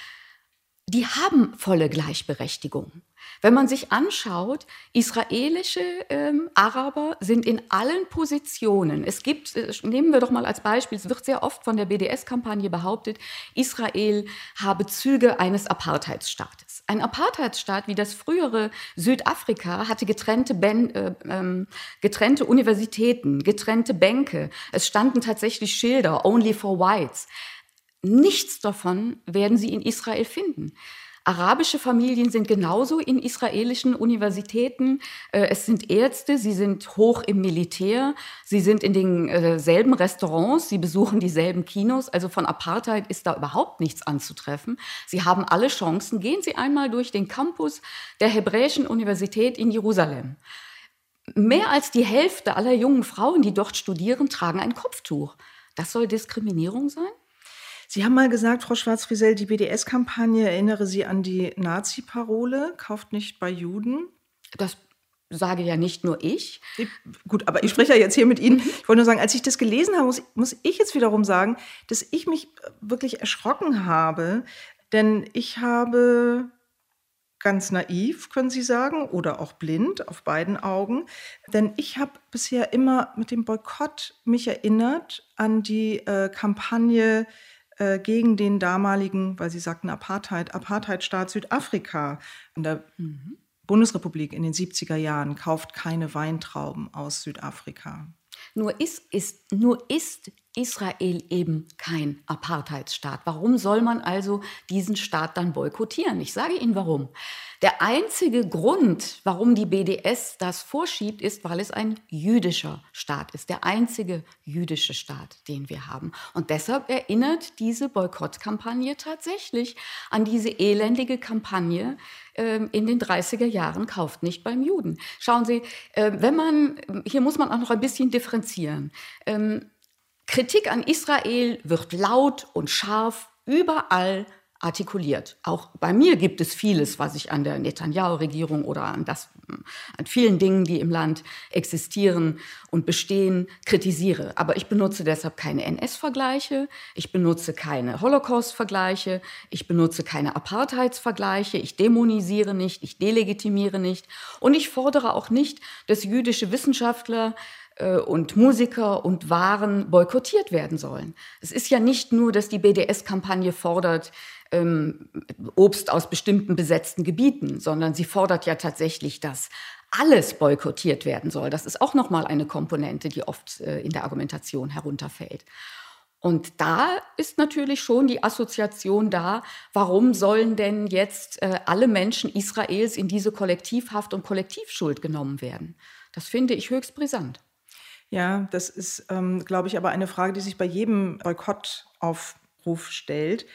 Die haben volle Gleichberechtigung. Wenn man sich anschaut, israelische ähm, Araber sind in allen Positionen. Es gibt, äh, nehmen wir doch mal als Beispiel, es wird sehr oft von der BDS-Kampagne behauptet, Israel habe Züge eines Apartheidsstaates. Ein Apartheidsstaat wie das frühere Südafrika hatte getrennte, ben, äh, ähm, getrennte Universitäten, getrennte Bänke. Es standen tatsächlich Schilder, only for whites. Nichts davon werden Sie in Israel finden. Arabische Familien sind genauso in israelischen Universitäten. Äh, es sind Ärzte, sie sind hoch im Militär, sie sind in denselben äh, Restaurants, sie besuchen dieselben Kinos. Also von Apartheid ist da überhaupt nichts anzutreffen. Sie haben alle Chancen. Gehen Sie einmal durch den Campus der Hebräischen Universität in Jerusalem. Mehr als die Hälfte aller jungen Frauen, die dort studieren, tragen ein Kopftuch. Das soll Diskriminierung sein? Sie haben mal gesagt, Frau Schwarz-Friesel, die BDS-Kampagne erinnere Sie an die Nazi-Parole, kauft nicht bei Juden. Das sage ja nicht nur ich. Gut, aber ich spreche ja jetzt hier mit Ihnen. (laughs) Ich wollte nur sagen, als ich das gelesen habe, muss, muss ich jetzt wiederum sagen, dass ich mich wirklich erschrocken habe, denn ich habe ganz naiv, können Sie sagen, oder auch blind auf beiden Augen. Denn ich habe bisher immer mit dem Boykott mich erinnert an die äh, Kampagne äh, gegen den damaligen, weil Sie sagten Apartheid, Apartheidstaat Südafrika in der mhm. Bundesrepublik in den 70er Jahren kauft keine Weintrauben aus Südafrika. Nur ist, ist, nur ist Israel eben kein Apartheidsstaat. Warum soll man also diesen Staat dann boykottieren? Ich sage Ihnen warum. Der einzige Grund, warum die BDS das vorschiebt, ist, weil es ein jüdischer Staat ist. Der einzige jüdische Staat, den wir haben. Und deshalb erinnert diese Boykottkampagne tatsächlich an diese elendige Kampagne ähm, in den 30er Jahren kauft nicht beim Juden. Schauen Sie, äh, wenn man, hier muss man auch noch ein bisschen differenzieren. Ähm, Kritik an Israel wird laut und scharf überall artikuliert. Auch bei mir gibt es vieles, was ich an der Netanyahu-Regierung oder an, das, an vielen Dingen, die im Land existieren und bestehen, kritisiere. Aber ich benutze deshalb keine NS-Vergleiche, ich benutze keine Holocaust-Vergleiche, ich benutze keine Apartheidsvergleiche, ich dämonisiere nicht, ich delegitimiere nicht und ich fordere auch nicht, dass jüdische Wissenschaftler und Musiker und Waren boykottiert werden sollen. Es ist ja nicht nur, dass die BDS-Kampagne fordert, ähm, Obst aus bestimmten besetzten Gebieten, sondern sie fordert ja tatsächlich, dass alles boykottiert werden soll. Das ist auch noch mal eine Komponente, die oft äh, in der Argumentation herunterfällt. Und da ist natürlich schon die Assoziation da, warum sollen denn jetzt äh, alle Menschen Israels in diese Kollektivhaft und Kollektivschuld genommen werden? Das finde ich höchst brisant. Ja, das ist, ähm, glaube ich, aber eine Frage, die sich bei jedem Boykottaufruf stellt.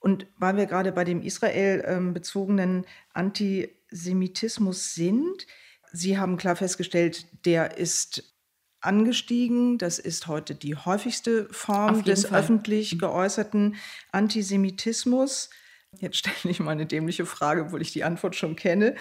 Und weil wir gerade bei dem Israel-bezogenen ähm, Antisemitismus sind, Sie haben klar festgestellt, der ist angestiegen. Das ist heute die häufigste Form des Fall. öffentlich mhm. geäußerten Antisemitismus. Jetzt stelle ich mal eine dämliche Frage, obwohl ich die Antwort schon kenne.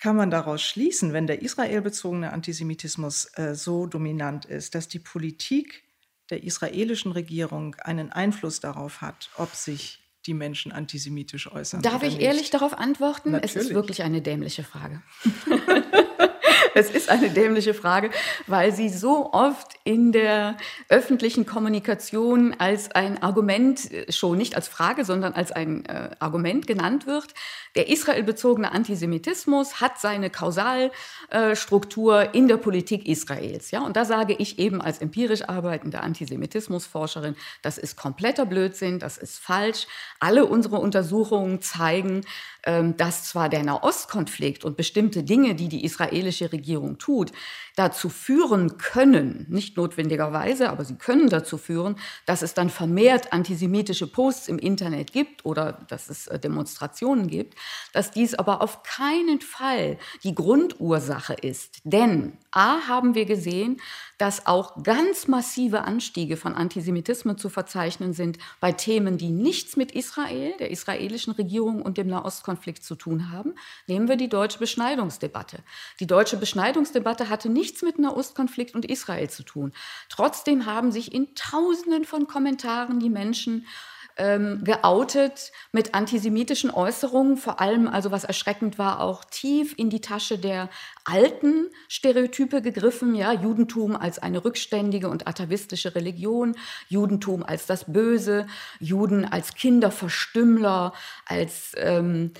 Kann man daraus schließen, wenn der israelbezogene Antisemitismus äh, so dominant ist, dass die Politik der israelischen Regierung einen Einfluss darauf hat, ob sich die Menschen antisemitisch äußern? Darf ich nicht? ehrlich darauf antworten? Natürlich. Es ist wirklich eine dämliche Frage. (laughs) es ist eine dämliche Frage, weil sie so oft in der öffentlichen Kommunikation als ein Argument, äh, schon nicht als Frage, sondern als ein äh, Argument genannt wird. Der israelbezogene Antisemitismus hat seine Kausalstruktur in der Politik Israels. Ja? Und da sage ich eben als empirisch arbeitende Antisemitismusforscherin, das ist kompletter Blödsinn, das ist falsch. Alle unsere Untersuchungen zeigen, ähm, dass zwar der Nahostkonflikt und bestimmte Dinge, die die israelische Regierung tut, dazu führen können, nicht notwendigerweise, aber sie können dazu führen, dass es dann vermehrt antisemitische Posts im Internet gibt oder dass es äh, Demonstrationen gibt, dass dies aber auf keinen Fall die Grundursache ist. Denn A haben wir gesehen, dass auch ganz massive Anstiege von Antisemitismus zu verzeichnen sind bei Themen, die nichts mit Israel, der israelischen Regierung und dem Nahostkonflikt zu tun haben. Nehmen wir die deutsche Beschneidungsdebatte. Die deutsche Beschneidungsdebatte hatte nicht nichts mit Nahostkonflikt und Israel zu tun. Trotzdem haben sich in Tausenden von Kommentaren die Menschen ähm, geoutet mit antisemitischen Äußerungen, vor allem, also was erschreckend war, auch tief in die Tasche der alten Stereotype gegriffen, ja, Judentum als eine rückständige und atavistische Religion, Judentum als das Böse, Juden als Kinderverstümmler, als ähm,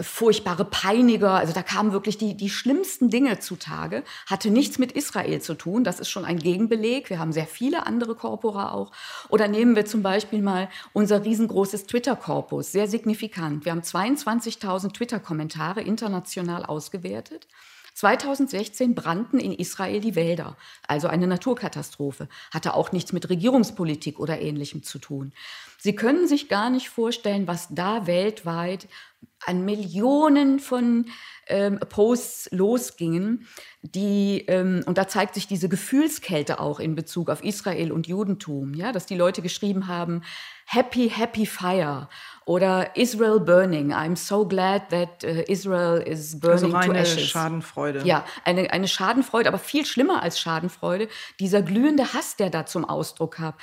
furchtbare Peiniger, also da kamen wirklich die, die schlimmsten Dinge zutage, hatte nichts mit Israel zu tun, das ist schon ein Gegenbeleg, wir haben sehr viele andere Korpora auch. Oder nehmen wir zum Beispiel mal unser riesengroßes Twitter-Korpus, sehr signifikant. Wir haben 22.000 Twitter-Kommentare international ausgewertet. 2016 brannten in Israel die Wälder, also eine Naturkatastrophe, hatte auch nichts mit Regierungspolitik oder ähnlichem zu tun. Sie können sich gar nicht vorstellen, was da weltweit an Millionen von ähm, Posts losgingen, die, ähm, und da zeigt sich diese Gefühlskälte auch in Bezug auf Israel und Judentum, ja, dass die Leute geschrieben haben, Happy, Happy Fire oder Israel Burning. I'm so glad that uh, Israel is burning also to ashes. Schadenfreude. Ja, eine, eine Schadenfreude, aber viel schlimmer als Schadenfreude, dieser glühende Hass, der da zum Ausdruck kam.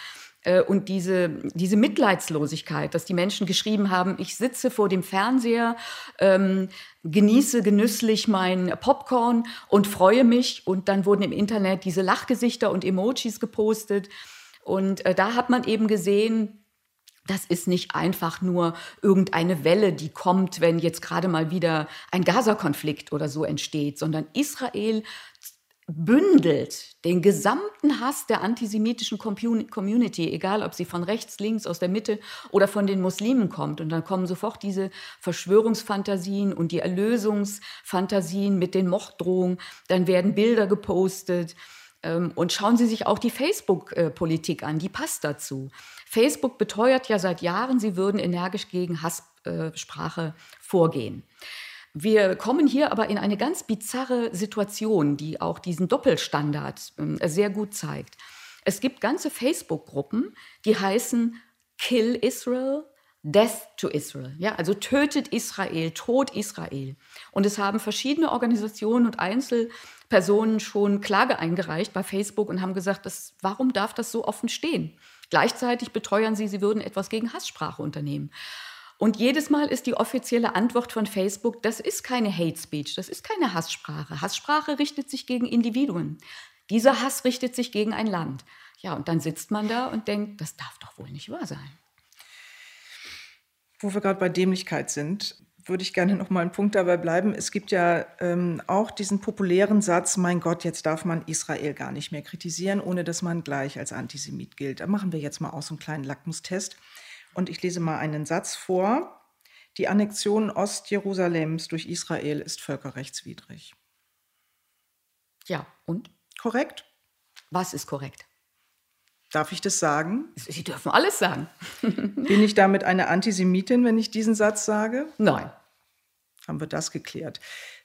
Äh, und diese, diese Mitleidslosigkeit, dass die Menschen geschrieben haben, ich sitze vor dem Fernseher, ähm, genieße genüsslich mein Popcorn und freue mich. Und dann wurden im Internet diese Lachgesichter und Emojis gepostet. Und äh, da hat man eben gesehen, das ist nicht einfach nur irgendeine Welle, die kommt, wenn jetzt gerade mal wieder ein Gaza-Konflikt oder so entsteht, sondern Israel bündelt den gesamten Hass der antisemitischen Community, egal ob sie von rechts, links, aus der Mitte oder von den Muslimen kommt. Und dann kommen sofort diese Verschwörungsfantasien und die Erlösungsfantasien mit den Morddrohungen. Dann werden Bilder gepostet. Ähm, und schauen Sie sich auch die Facebook-Politik an, die passt dazu. Facebook beteuert ja seit Jahren, sie würden energisch gegen Hasssprache vorgehen. Wir kommen hier aber in eine ganz bizarre Situation, die auch diesen Doppelstandard äh, sehr gut zeigt. Es gibt ganze Facebook-Gruppen, die heißen Kill Israel, Death to Israel. Ja, also tötet Israel, Tod Israel. Und es haben verschiedene Organisationen und Einzelpersonen schon Klage eingereicht bei Facebook und haben gesagt, das, warum darf das so offen stehen? Gleichzeitig beteuern sie, sie würden etwas gegen Hasssprache unternehmen. Und jedes Mal ist die offizielle Antwort von Facebook, das ist keine Hate Speech, das ist keine Hasssprache. Hasssprache richtet sich gegen Individuen. Dieser Hass richtet sich gegen ein Land. Ja, und dann sitzt man da und denkt, das darf doch wohl nicht wahr sein. Wo wir gerade bei Dämlichkeit sind, würde ich gerne noch mal einen Punkt dabei bleiben. Es gibt ja ähm, auch diesen populären Satz, mein Gott, jetzt darf man Israel gar nicht mehr kritisieren, ohne dass man gleich als Antisemit gilt. Da machen wir jetzt mal auch so einen kleinen Lackmustest. Und ich lese mal einen Satz vor. Die Annexion Ostjerusalems durch Israel ist völkerrechtswidrig. Ja, und? Korrekt? Was ist korrekt? Darf ich das sagen? Sie dürfen alles sagen. (laughs) Bin ich damit eine Antisemitin, wenn ich diesen Satz sage? Nein. Haben wir das geklärt.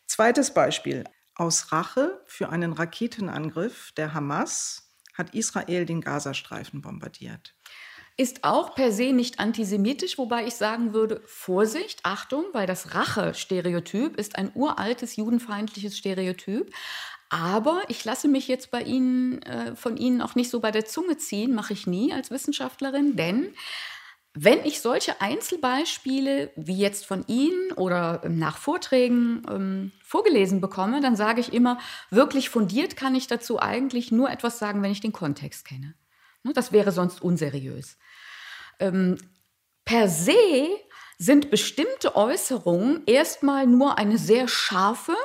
Zweites Beispiel. Aus Rache für einen Raketenangriff der Hamas hat Israel den Gazastreifen bombardiert ist auch per se nicht antisemitisch, wobei ich sagen würde, Vorsicht, Achtung, weil das Rache-Stereotyp ist ein uraltes judenfeindliches Stereotyp. Aber ich lasse mich jetzt bei Ihnen, äh, von Ihnen auch nicht so bei der Zunge ziehen, mache ich nie als Wissenschaftlerin, denn wenn ich solche Einzelbeispiele wie jetzt von Ihnen oder ähm, nach Vorträgen ähm, vorgelesen bekomme, dann sage ich immer, wirklich fundiert kann ich dazu eigentlich nur etwas sagen, wenn ich den Kontext kenne. Ne, das wäre sonst unseriös. Ähm, per se sind bestimmte Äußerungen erstmal nur eine sehr scharfe,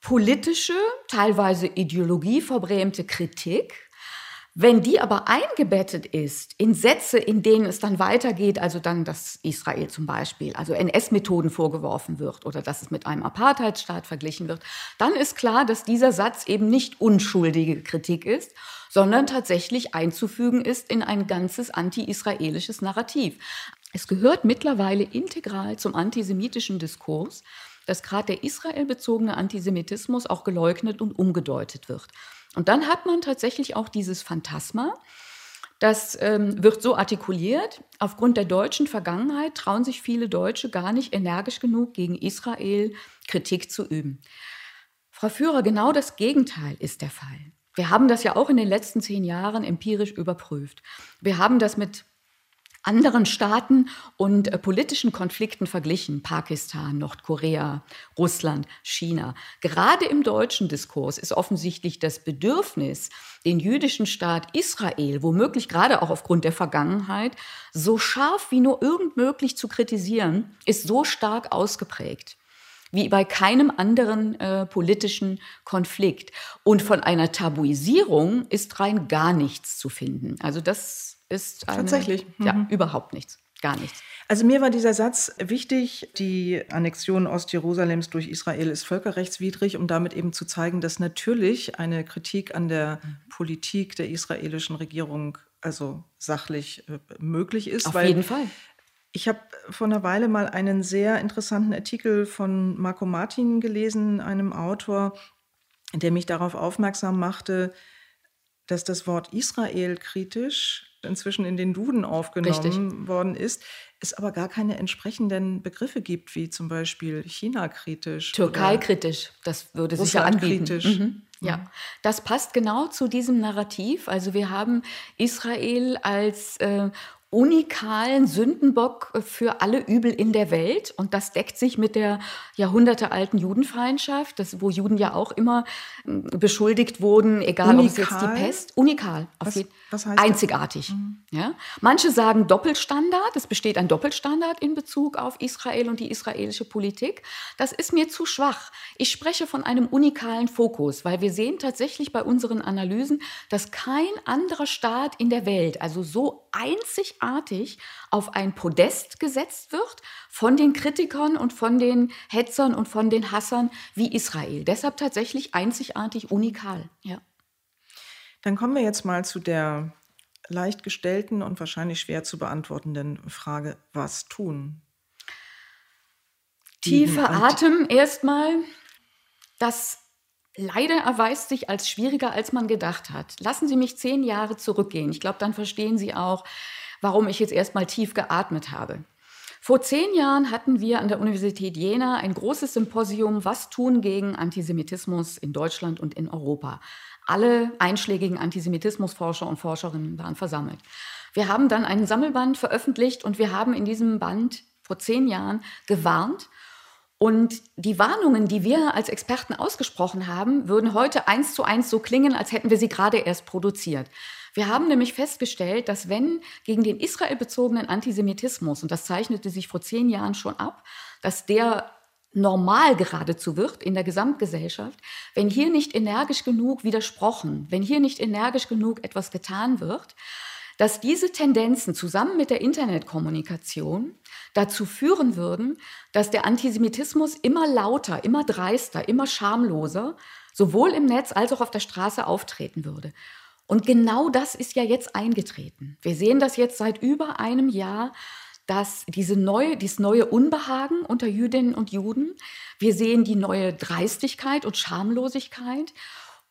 politische, teilweise ideologieverbrämte Kritik. Wenn die aber eingebettet ist in Sätze, in denen es dann weitergeht, also dann, dass Israel zum Beispiel, also NS-Methoden vorgeworfen wird oder dass es mit einem Apartheidsstaat verglichen wird, dann ist klar, dass dieser Satz eben nicht unschuldige Kritik ist, sondern tatsächlich einzufügen ist in ein ganzes anti-israelisches Narrativ. Es gehört mittlerweile integral zum antisemitischen Diskurs, dass gerade der israelbezogene Antisemitismus auch geleugnet und umgedeutet wird. Und dann hat man tatsächlich auch dieses Phantasma, das ähm, wird so artikuliert. Aufgrund der deutschen Vergangenheit trauen sich viele Deutsche gar nicht energisch genug gegen Israel Kritik zu üben. Frau Führer, genau das Gegenteil ist der Fall. Wir haben das ja auch in den letzten zehn Jahren empirisch überprüft. Wir haben das mit anderen Staaten und äh, politischen Konflikten verglichen. Pakistan, Nordkorea, Russland, China. Gerade im deutschen Diskurs ist offensichtlich das Bedürfnis, den jüdischen Staat Israel, womöglich gerade auch aufgrund der Vergangenheit, so scharf wie nur irgend möglich zu kritisieren, ist so stark ausgeprägt wie bei keinem anderen äh, politischen Konflikt. Und von einer Tabuisierung ist rein gar nichts zu finden. Also das ist eine, Tatsächlich. Ja, mhm. überhaupt nichts. Gar nichts. Also mir war dieser Satz wichtig, die Annexion Ostjerusalems durch Israel ist völkerrechtswidrig, um damit eben zu zeigen, dass natürlich eine Kritik an der Politik der israelischen Regierung also sachlich äh, möglich ist. Auf jeden Fall. Ich habe vor einer Weile mal einen sehr interessanten Artikel von Marco Martin gelesen, einem Autor, der mich darauf aufmerksam machte, dass das Wort Israel kritisch inzwischen in den Duden aufgenommen Richtig. worden ist, es aber gar keine entsprechenden Begriffe gibt, wie zum Beispiel China-kritisch. Türkei-kritisch, das würde sich ja anbieten. Mhm. Ja, mhm. das passt genau zu diesem Narrativ. Also wir haben Israel als äh, unikalen Sündenbock für alle Übel in der Welt. Und das deckt sich mit der jahrhundertealten Judenfeindschaft, das, wo Juden ja auch immer hm, beschuldigt wurden, egal Unikal? ob es jetzt die Pest. Unikal. Was, was heißt einzigartig. Mhm. Ja? Manche sagen Doppelstandard. Es besteht ein Doppelstandard in Bezug auf Israel und die israelische Politik. Das ist mir zu schwach. Ich spreche von einem unikalen Fokus, weil wir sehen tatsächlich bei unseren Analysen, dass kein anderer Staat in der Welt, also so einzigartig einzigartig auf ein Podest gesetzt wird von den Kritikern und von den Hetzern und von den Hassern wie Israel. Deshalb tatsächlich einzigartig unikal. Ja. Dann kommen wir jetzt mal zu der leicht gestellten und wahrscheinlich schwer zu beantwortenden Frage, was tun? Tiefer Atem erstmal. Das leider erweist sich als schwieriger, als man gedacht hat. Lassen Sie mich zehn Jahre zurückgehen. Ich glaube, dann verstehen Sie auch, warum ich jetzt erstmal tief geatmet habe. Vor zehn Jahren hatten wir an der Universität Jena ein großes Symposium, was tun gegen Antisemitismus in Deutschland und in Europa. Alle einschlägigen Antisemitismusforscher und Forscherinnen waren versammelt. Wir haben dann einen Sammelband veröffentlicht und wir haben in diesem Band vor zehn Jahren gewarnt. Und die Warnungen, die wir als Experten ausgesprochen haben, würden heute eins zu eins so klingen, als hätten wir sie gerade erst produziert. Wir haben nämlich festgestellt, dass wenn gegen den israelbezogenen Antisemitismus, und das zeichnete sich vor zehn Jahren schon ab, dass der normal geradezu wird in der Gesamtgesellschaft, wenn hier nicht energisch genug widersprochen, wenn hier nicht energisch genug etwas getan wird, dass diese Tendenzen zusammen mit der Internetkommunikation dazu führen würden, dass der Antisemitismus immer lauter, immer dreister, immer schamloser sowohl im Netz als auch auf der Straße auftreten würde. Und genau das ist ja jetzt eingetreten. Wir sehen das jetzt seit über einem Jahr, dass diese neue, dieses neue Unbehagen unter Jüdinnen und Juden, wir sehen die neue Dreistigkeit und Schamlosigkeit.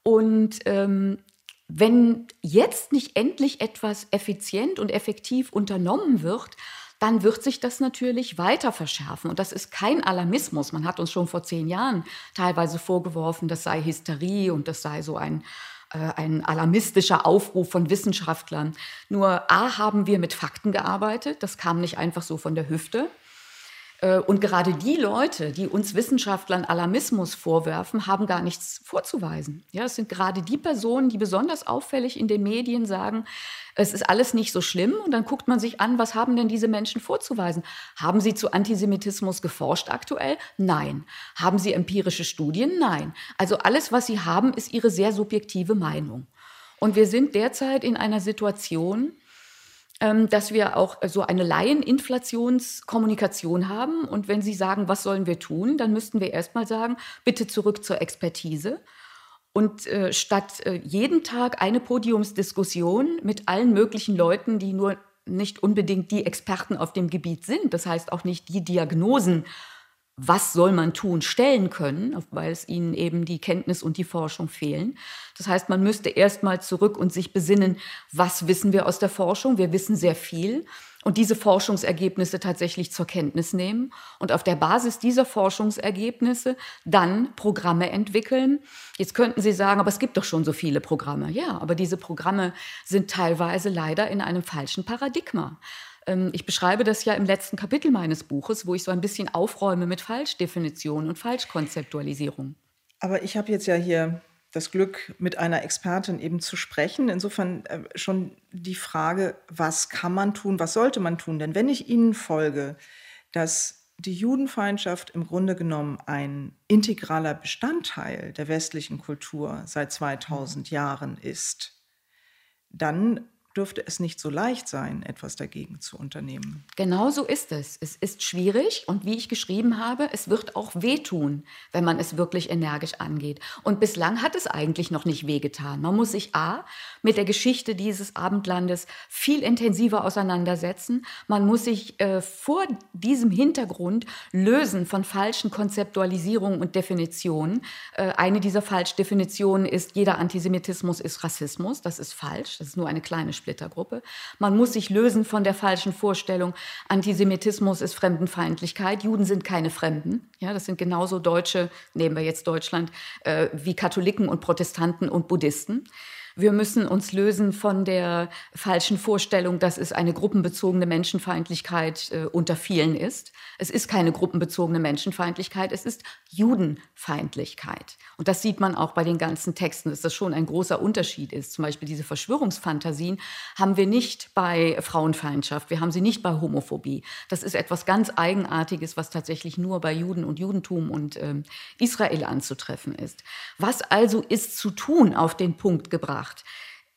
Und ähm, wenn jetzt nicht endlich etwas effizient und effektiv unternommen wird, dann wird sich das natürlich weiter verschärfen. Und das ist kein Alarmismus. Man hat uns schon vor zehn Jahren teilweise vorgeworfen, das sei Hysterie und das sei so ein ein alarmistischer Aufruf von Wissenschaftlern. Nur A haben wir mit Fakten gearbeitet, das kam nicht einfach so von der Hüfte. Äh, und gerade die Leute, die uns Wissenschaftlern Alarmismus vorwerfen, haben gar nichts vorzuweisen. Ja, es sind gerade die Personen, die besonders auffällig in den Medien sagen, es ist alles nicht so schlimm. Und dann guckt man sich an, was haben denn diese Menschen vorzuweisen? Haben sie zu Antisemitismus geforscht aktuell? Nein. Haben sie empirische Studien? Nein. Also alles, was sie haben, ist ihre sehr subjektive Meinung. Und wir sind derzeit in einer Situation, dass wir auch so eine Laieninflationskommunikation haben. Und wenn Sie sagen, was sollen wir tun, dann müssten wir erstmal sagen, bitte zurück zur Expertise. Und äh, statt äh, jeden Tag eine Podiumsdiskussion mit allen möglichen Leuten, die nur nicht unbedingt die Experten auf dem Gebiet sind, das heißt auch nicht die Diagnosen was soll man tun, stellen können, weil es ihnen eben die Kenntnis und die Forschung fehlen. Das heißt, man müsste erst mal zurück und sich besinnen, was wissen wir aus der Forschung? Wir wissen sehr viel. und diese Forschungsergebnisse tatsächlich zur Kenntnis nehmen und auf der Basis dieser Forschungsergebnisse dann Programme entwickeln. Jetzt könnten Sie sagen, aber es gibt doch schon so viele Programme. Ja, aber diese Programme sind teilweise leider in einem falschen Paradigma. Ähm, ich beschreibe das ja im letzten Kapitel meines Buches, wo ich so ein bisschen aufräume mit Falschdefinition und Falschkonzeptualisierung. Aber ich habe jetzt ja hier das Glück, mit einer Expertin eben zu sprechen. Insofern äh, schon die Frage, was kann man tun, was sollte man tun? Denn wenn ich Ihnen folge, dass die Judenfeindschaft im Grunde genommen ein integraler Bestandteil der westlichen Kultur seit 2000 Jahren ist, dann dürfte es nicht so leicht sein, etwas dagegen zu unternehmen. Genau so ist es. Es ist schwierig und wie ich geschrieben habe, es wird auch wehtun, wenn man es wirklich energisch angeht. Und bislang hat es eigentlich noch nicht wehgetan. Man muss sich a mit der Geschichte dieses Abendlandes viel intensiver auseinandersetzen. Man muss sich äh, vor diesem Hintergrund lösen von falschen Konzeptualisierungen und Definitionen. Äh, eine dieser Falschdefinitionen ist, jeder Antisemitismus ist Rassismus. Das ist falsch. Das ist nur eine kleine Splittergruppe. Man muss sich lösen von der falschen Vorstellung, Antisemitismus ist Fremdenfeindlichkeit. Juden sind keine Fremden. Ja, das sind genauso Deutsche, nehmen wir jetzt Deutschland, äh, wie Katholiken und Protestanten und Buddhisten. Wir müssen uns lösen von der falschen Vorstellung, dass es eine gruppenbezogene Menschenfeindlichkeit äh, unter vielen ist. Es ist keine gruppenbezogene Menschenfeindlichkeit, es ist Judenfeindlichkeit. Und das sieht man auch bei den ganzen Texten, dass das schon ein großer Unterschied ist. Zum Beispiel diese Verschwörungsfantasien haben wir nicht bei Frauenfeindschaft, wir haben sie nicht bei Homophobie. Das ist etwas ganz Eigenartiges, was tatsächlich nur bei Juden und Judentum und ähm, Israel anzutreffen ist. Was also ist zu tun auf den Punkt gebracht? Macht.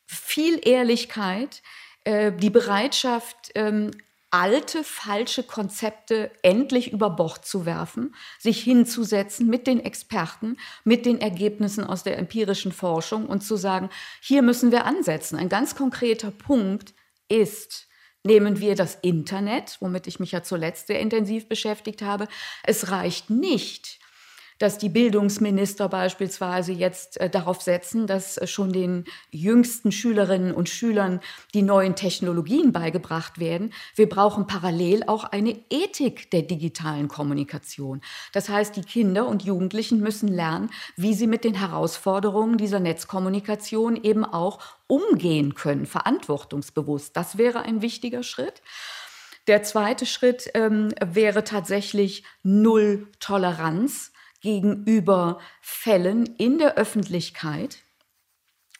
Viel Ehrlichkeit, äh, die Bereitschaft, ähm, alte, falsche Konzepte endlich über Bord zu werfen, sich hinzusetzen mit den Experten, mit den Ergebnissen aus der empirischen Forschung und zu sagen, hier müssen wir ansetzen. Ein ganz konkreter Punkt ist, nehmen wir das Internet, womit ich mich ja zuletzt sehr intensiv beschäftigt habe. Es reicht nicht, dass die Bildungsminister beispielsweise jetzt äh, darauf setzen, dass äh, schon den jüngsten Schülerinnen und Schülern die neuen Technologien beigebracht werden. Wir brauchen parallel auch eine Ethik der digitalen Kommunikation. Das heißt, die Kinder und Jugendlichen müssen lernen, wie sie mit den Herausforderungen dieser Netzkommunikation eben auch umgehen können, verantwortungsbewusst. Das wäre ein wichtiger Schritt. Der zweite Schritt ähm, wäre tatsächlich Null Toleranz gegenüber Fällen in der Öffentlichkeit.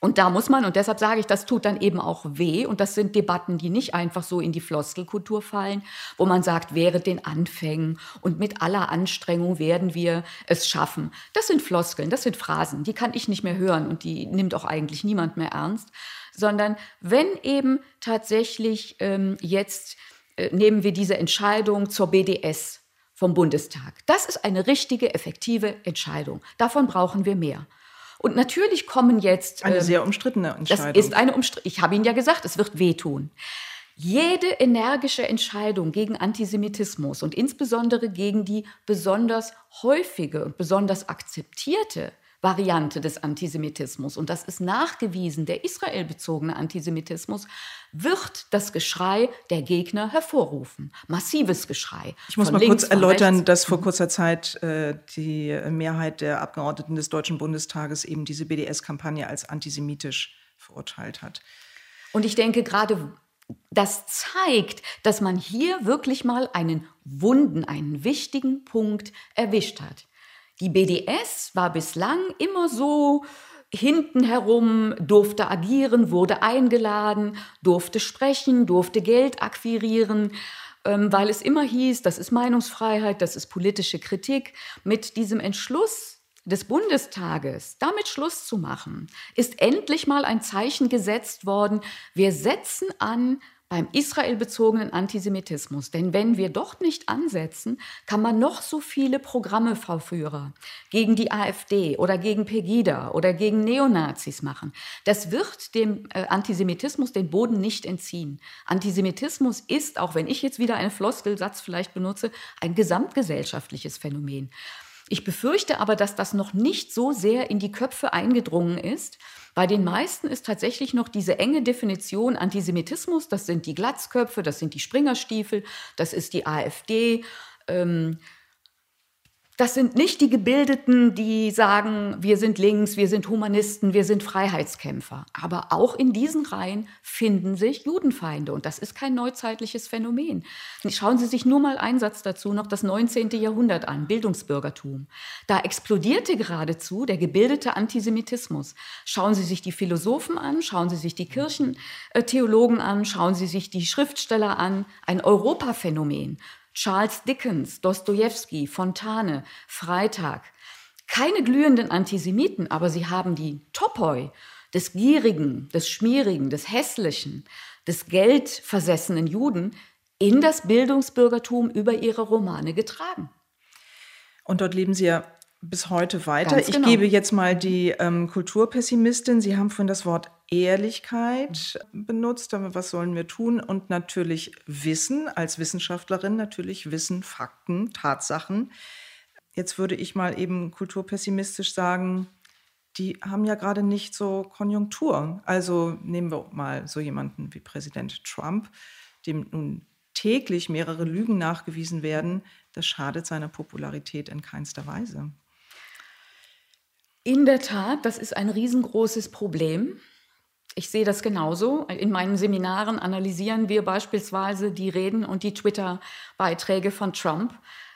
Und da muss man, und deshalb sage ich, das tut dann eben auch weh. Und das sind Debatten, die nicht einfach so in die Floskelkultur fallen, wo man sagt, während den Anfängen und mit aller Anstrengung werden wir es schaffen. Das sind Floskeln, das sind Phrasen, die kann ich nicht mehr hören und die nimmt auch eigentlich niemand mehr ernst. Sondern wenn eben tatsächlich ähm, jetzt äh, nehmen wir diese Entscheidung zur BDS, vom Bundestag. Das ist eine richtige, effektive Entscheidung. Davon brauchen wir mehr. Und natürlich kommen jetzt. Eine ähm, sehr umstrittene Entscheidung. Das ist eine umstrittene. Ich habe Ihnen ja gesagt, es wird wehtun. Jede energische Entscheidung gegen Antisemitismus und insbesondere gegen die besonders häufige und besonders akzeptierte Variante des Antisemitismus, und das ist nachgewiesen, der israelbezogene Antisemitismus, wird das Geschrei der Gegner hervorrufen. Massives Geschrei. Ich muss mal kurz erläutern, dass vor kurzer Zeit äh, die Mehrheit der Abgeordneten des Deutschen Bundestages eben diese BDS-Kampagne als antisemitisch verurteilt hat. Und ich denke, gerade das zeigt, dass man hier wirklich mal einen wunden, einen wichtigen Punkt erwischt hat. Die BDS war bislang immer so hinten herum, durfte agieren, wurde eingeladen, durfte sprechen, durfte Geld akquirieren, ähm, weil es immer hieß, das ist Meinungsfreiheit, das ist politische Kritik. Mit diesem Entschluss des Bundestages, damit Schluss zu machen, ist endlich mal ein Zeichen gesetzt worden. Wir setzen an beim israelbezogenen Antisemitismus. Denn wenn wir dort nicht ansetzen, kann man noch so viele Programme, Frau Führer, gegen die AfD oder gegen Pegida oder gegen Neonazis machen. Das wird dem äh, Antisemitismus den Boden nicht entziehen. Antisemitismus ist, auch wenn ich jetzt wieder einen Floskelsatz vielleicht benutze, ein gesamtgesellschaftliches Phänomen. Ich befürchte aber, dass das noch nicht so sehr in die Köpfe eingedrungen ist. Bei den meisten ist tatsächlich noch diese enge Definition Antisemitismus, das sind die Glatzköpfe, das sind die Springerstiefel, das ist die AfD. Ähm, das sind nicht die Gebildeten, die sagen, wir sind links, wir sind Humanisten, wir sind Freiheitskämpfer. Aber auch in diesen Reihen finden sich Judenfeinde. Und das ist kein neuzeitliches Phänomen. Schauen Sie sich nur mal einen Satz dazu, noch das 19. Jahrhundert an, Bildungsbürgertum. Da explodierte geradezu der gebildete Antisemitismus. Schauen Sie sich die Philosophen an, schauen Sie sich die Kirchentheologen an, schauen Sie sich die Schriftsteller an. Ein Europaphänomen. Charles Dickens, Dostoevsky, Fontane, Freitag. Keine glühenden Antisemiten, aber sie haben die Topoi des gierigen, des schmierigen, des hässlichen, des geldversessenen Juden in das Bildungsbürgertum über ihre Romane getragen. Und dort leben Sie ja bis heute weiter. Genau. Ich gebe jetzt mal die ähm, Kulturpessimistin. Sie haben vorhin das Wort Ehrlichkeit benutzt. Was sollen wir tun? Und natürlich Wissen, als Wissenschaftlerin natürlich Wissen, Fakten, Tatsachen. Jetzt würde ich mal eben kulturpessimistisch sagen, die haben ja gerade nicht so Konjunktur. Also nehmen wir mal so jemanden wie Präsident Trump, dem nun täglich mehrere Lügen nachgewiesen werden. Das schadet seiner Popularität in keinster Weise. In der Tat, das ist ein riesengroßes Problem. Ich sehe das genauso. In meinen Seminaren analysieren wir beispielsweise die Reden und die Twitter-Beiträge von Trump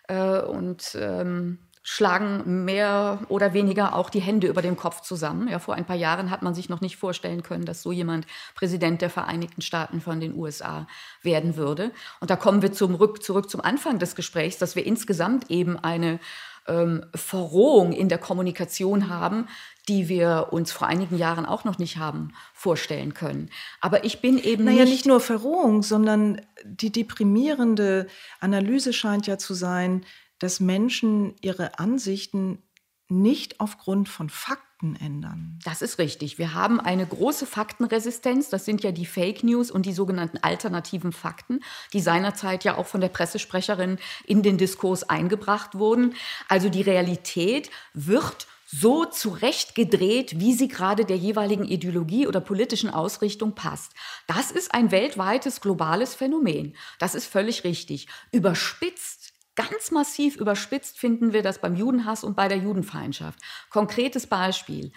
äh, und ähm, schlagen mehr oder weniger auch die Hände über dem Kopf zusammen. Ja, vor ein paar Jahren hat man sich noch nicht vorstellen können, dass so jemand Präsident der Vereinigten Staaten von den USA werden würde. Und da kommen wir zum, zurück zum Anfang des Gesprächs, dass wir insgesamt eben eine ähm, Verrohung in der Kommunikation haben, die wir uns vor einigen Jahren auch noch nicht haben vorstellen können. Aber ich bin eben naja, nicht, nicht nur Verrohung, sondern die deprimierende Analyse scheint ja zu sein, dass Menschen ihre Ansichten nicht aufgrund von Fakten ändern. Das ist richtig. Wir haben eine große Faktenresistenz. Das sind ja die Fake News und die sogenannten alternativen Fakten, die seinerzeit ja auch von der Pressesprecherin in den Diskurs eingebracht wurden. Also die Realität wird so zurechtgedreht, wie sie gerade der jeweiligen Ideologie oder politischen Ausrichtung passt. Das ist ein weltweites, globales Phänomen. Das ist völlig richtig. Überspitzt Ganz massiv überspitzt finden wir das beim Judenhass und bei der Judenfeindschaft. Konkretes Beispiel.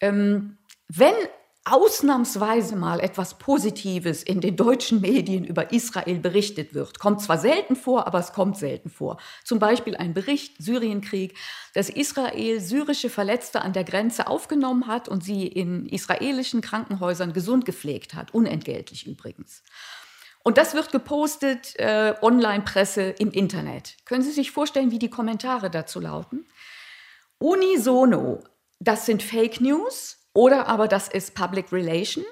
Ähm, wenn ausnahmsweise mal etwas Positives in den deutschen Medien über Israel berichtet wird. Kommt zwar selten vor, aber es kommt selten vor. Zum Beispiel ein Bericht, Syrienkrieg, dass Israel syrische Verletzte an der Grenze aufgenommen hat und sie in israelischen Krankenhäusern gesund gepflegt hat, unentgeltlich übrigens. Und das wird gepostet, äh, Online-Presse im Internet. Können Sie sich vorstellen, wie die Kommentare dazu lauten? Unisono, das sind Fake News oder aber das ist Public Relation.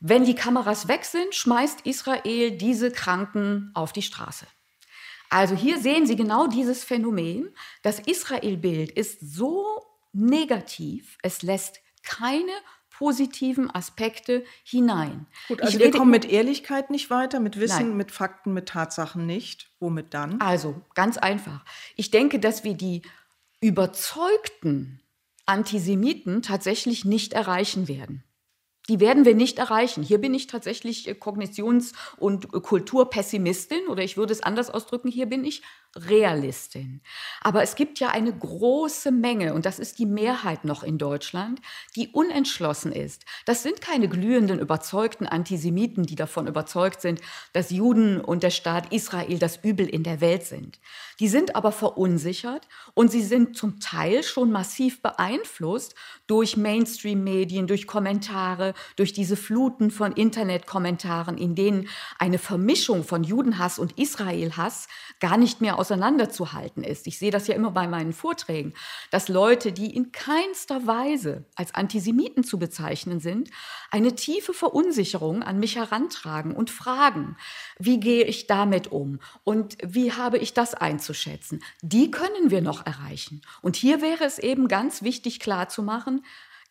Wenn die Kameras weg sind, schmeißt Israel diese Kranken auf die Straße. Also hier sehen Sie genau dieses Phänomen. Das Israel-Bild ist so negativ, es lässt keine positiven Aspekte hinein. Gut, also ich wir kommen mit Ehrlichkeit nicht weiter, mit Wissen, Nein. mit Fakten, mit Tatsachen nicht. Womit dann? Also, ganz einfach. Ich denke, dass wir die überzeugten Antisemiten tatsächlich nicht erreichen werden. Die werden wir nicht erreichen. Hier bin ich tatsächlich Kognitions- und Kulturpessimistin oder ich würde es anders ausdrücken, hier bin ich Realistin. Aber es gibt ja eine große Menge, und das ist die Mehrheit noch in Deutschland, die unentschlossen ist. Das sind keine glühenden, überzeugten Antisemiten, die davon überzeugt sind, dass Juden und der Staat Israel das Übel in der Welt sind. Die sind aber verunsichert und sie sind zum Teil schon massiv beeinflusst durch Mainstream-Medien, durch Kommentare, durch diese Fluten von Internetkommentaren, in denen eine Vermischung von Judenhass und Israelhass gar nicht mehr auseinanderzuhalten ist. Ich sehe das ja immer bei meinen Vorträgen, dass Leute, die in keinster Weise als Antisemiten zu bezeichnen sind, eine tiefe Verunsicherung an mich herantragen und fragen, wie gehe ich damit um und wie habe ich das einzuschätzen. Die können wir noch erreichen. Und hier wäre es eben ganz wichtig klarzumachen,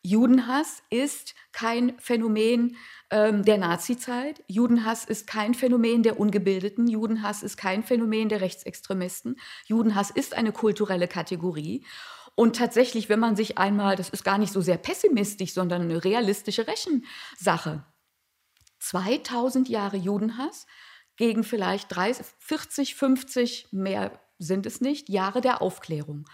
Judenhass ist kein Phänomen ähm, der Nazizeit. Judenhass ist kein Phänomen der Ungebildeten. Judenhass ist kein Phänomen der Rechtsextremisten. Judenhass ist eine kulturelle Kategorie. Und tatsächlich, wenn man sich einmal, das ist gar nicht so sehr pessimistisch, sondern eine realistische Rechensache, 2000 Jahre Judenhass gegen vielleicht 30, 40, 50, mehr sind es nicht, Jahre der Aufklärung.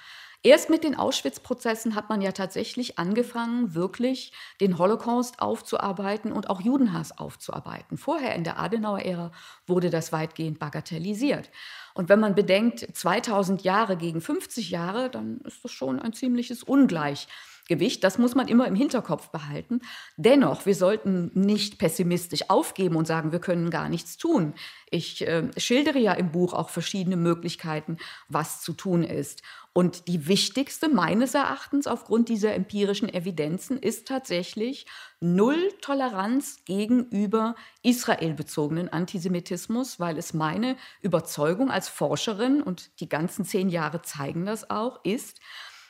Erst mit den Auschwitz-Prozessen hat man ja tatsächlich angefangen, wirklich den Holocaust aufzuarbeiten und auch Judenhass aufzuarbeiten. Vorher in der Adenauer-Ära wurde das weitgehend bagatellisiert. Und wenn man bedenkt, 2000 Jahre gegen 50 Jahre, dann ist das schon ein ziemliches Ungleich. Gewicht. Das muss man immer im Hinterkopf behalten. Dennoch, wir sollten nicht pessimistisch aufgeben und sagen, wir können gar nichts tun. Ich äh, schildere ja im Buch auch verschiedene Möglichkeiten, was zu tun ist. Und die wichtigste meines Erachtens aufgrund dieser empirischen Evidenzen ist tatsächlich Null Toleranz gegenüber israelbezogenen Antisemitismus, weil es meine Überzeugung als Forscherin, und die ganzen zehn Jahre zeigen das auch, ist,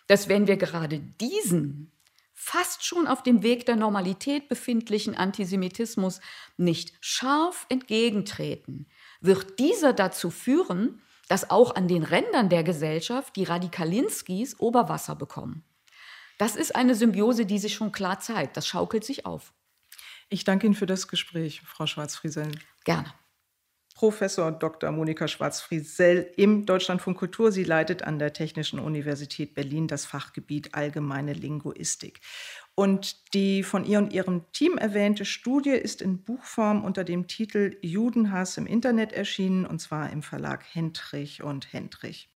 dass wenn wir gerade diesen fast schon auf dem Weg der Normalität befindlichen Antisemitismus nicht scharf entgegentreten, wird dieser dazu führen, dass auch an den Rändern der Gesellschaft die Radikalinskis Oberwasser bekommen. Das ist eine Symbiose, die sich schon klar zeigt. Das schaukelt sich auf. Ich danke Ihnen für das Gespräch, Frau Schwarz-Friesel. Gerne. Professor Dr. Monika Schwarz-Friesel im Deutschlandfunk Kultur. Sie leitet an der Technischen Universität Berlin das Fachgebiet Allgemeine Linguistik. Und die von ihr und ihrem Team erwähnte Studie ist in Buchform unter dem Titel Judenhass im Internet erschienen, und zwar im Verlag Hendrich und Hendrich.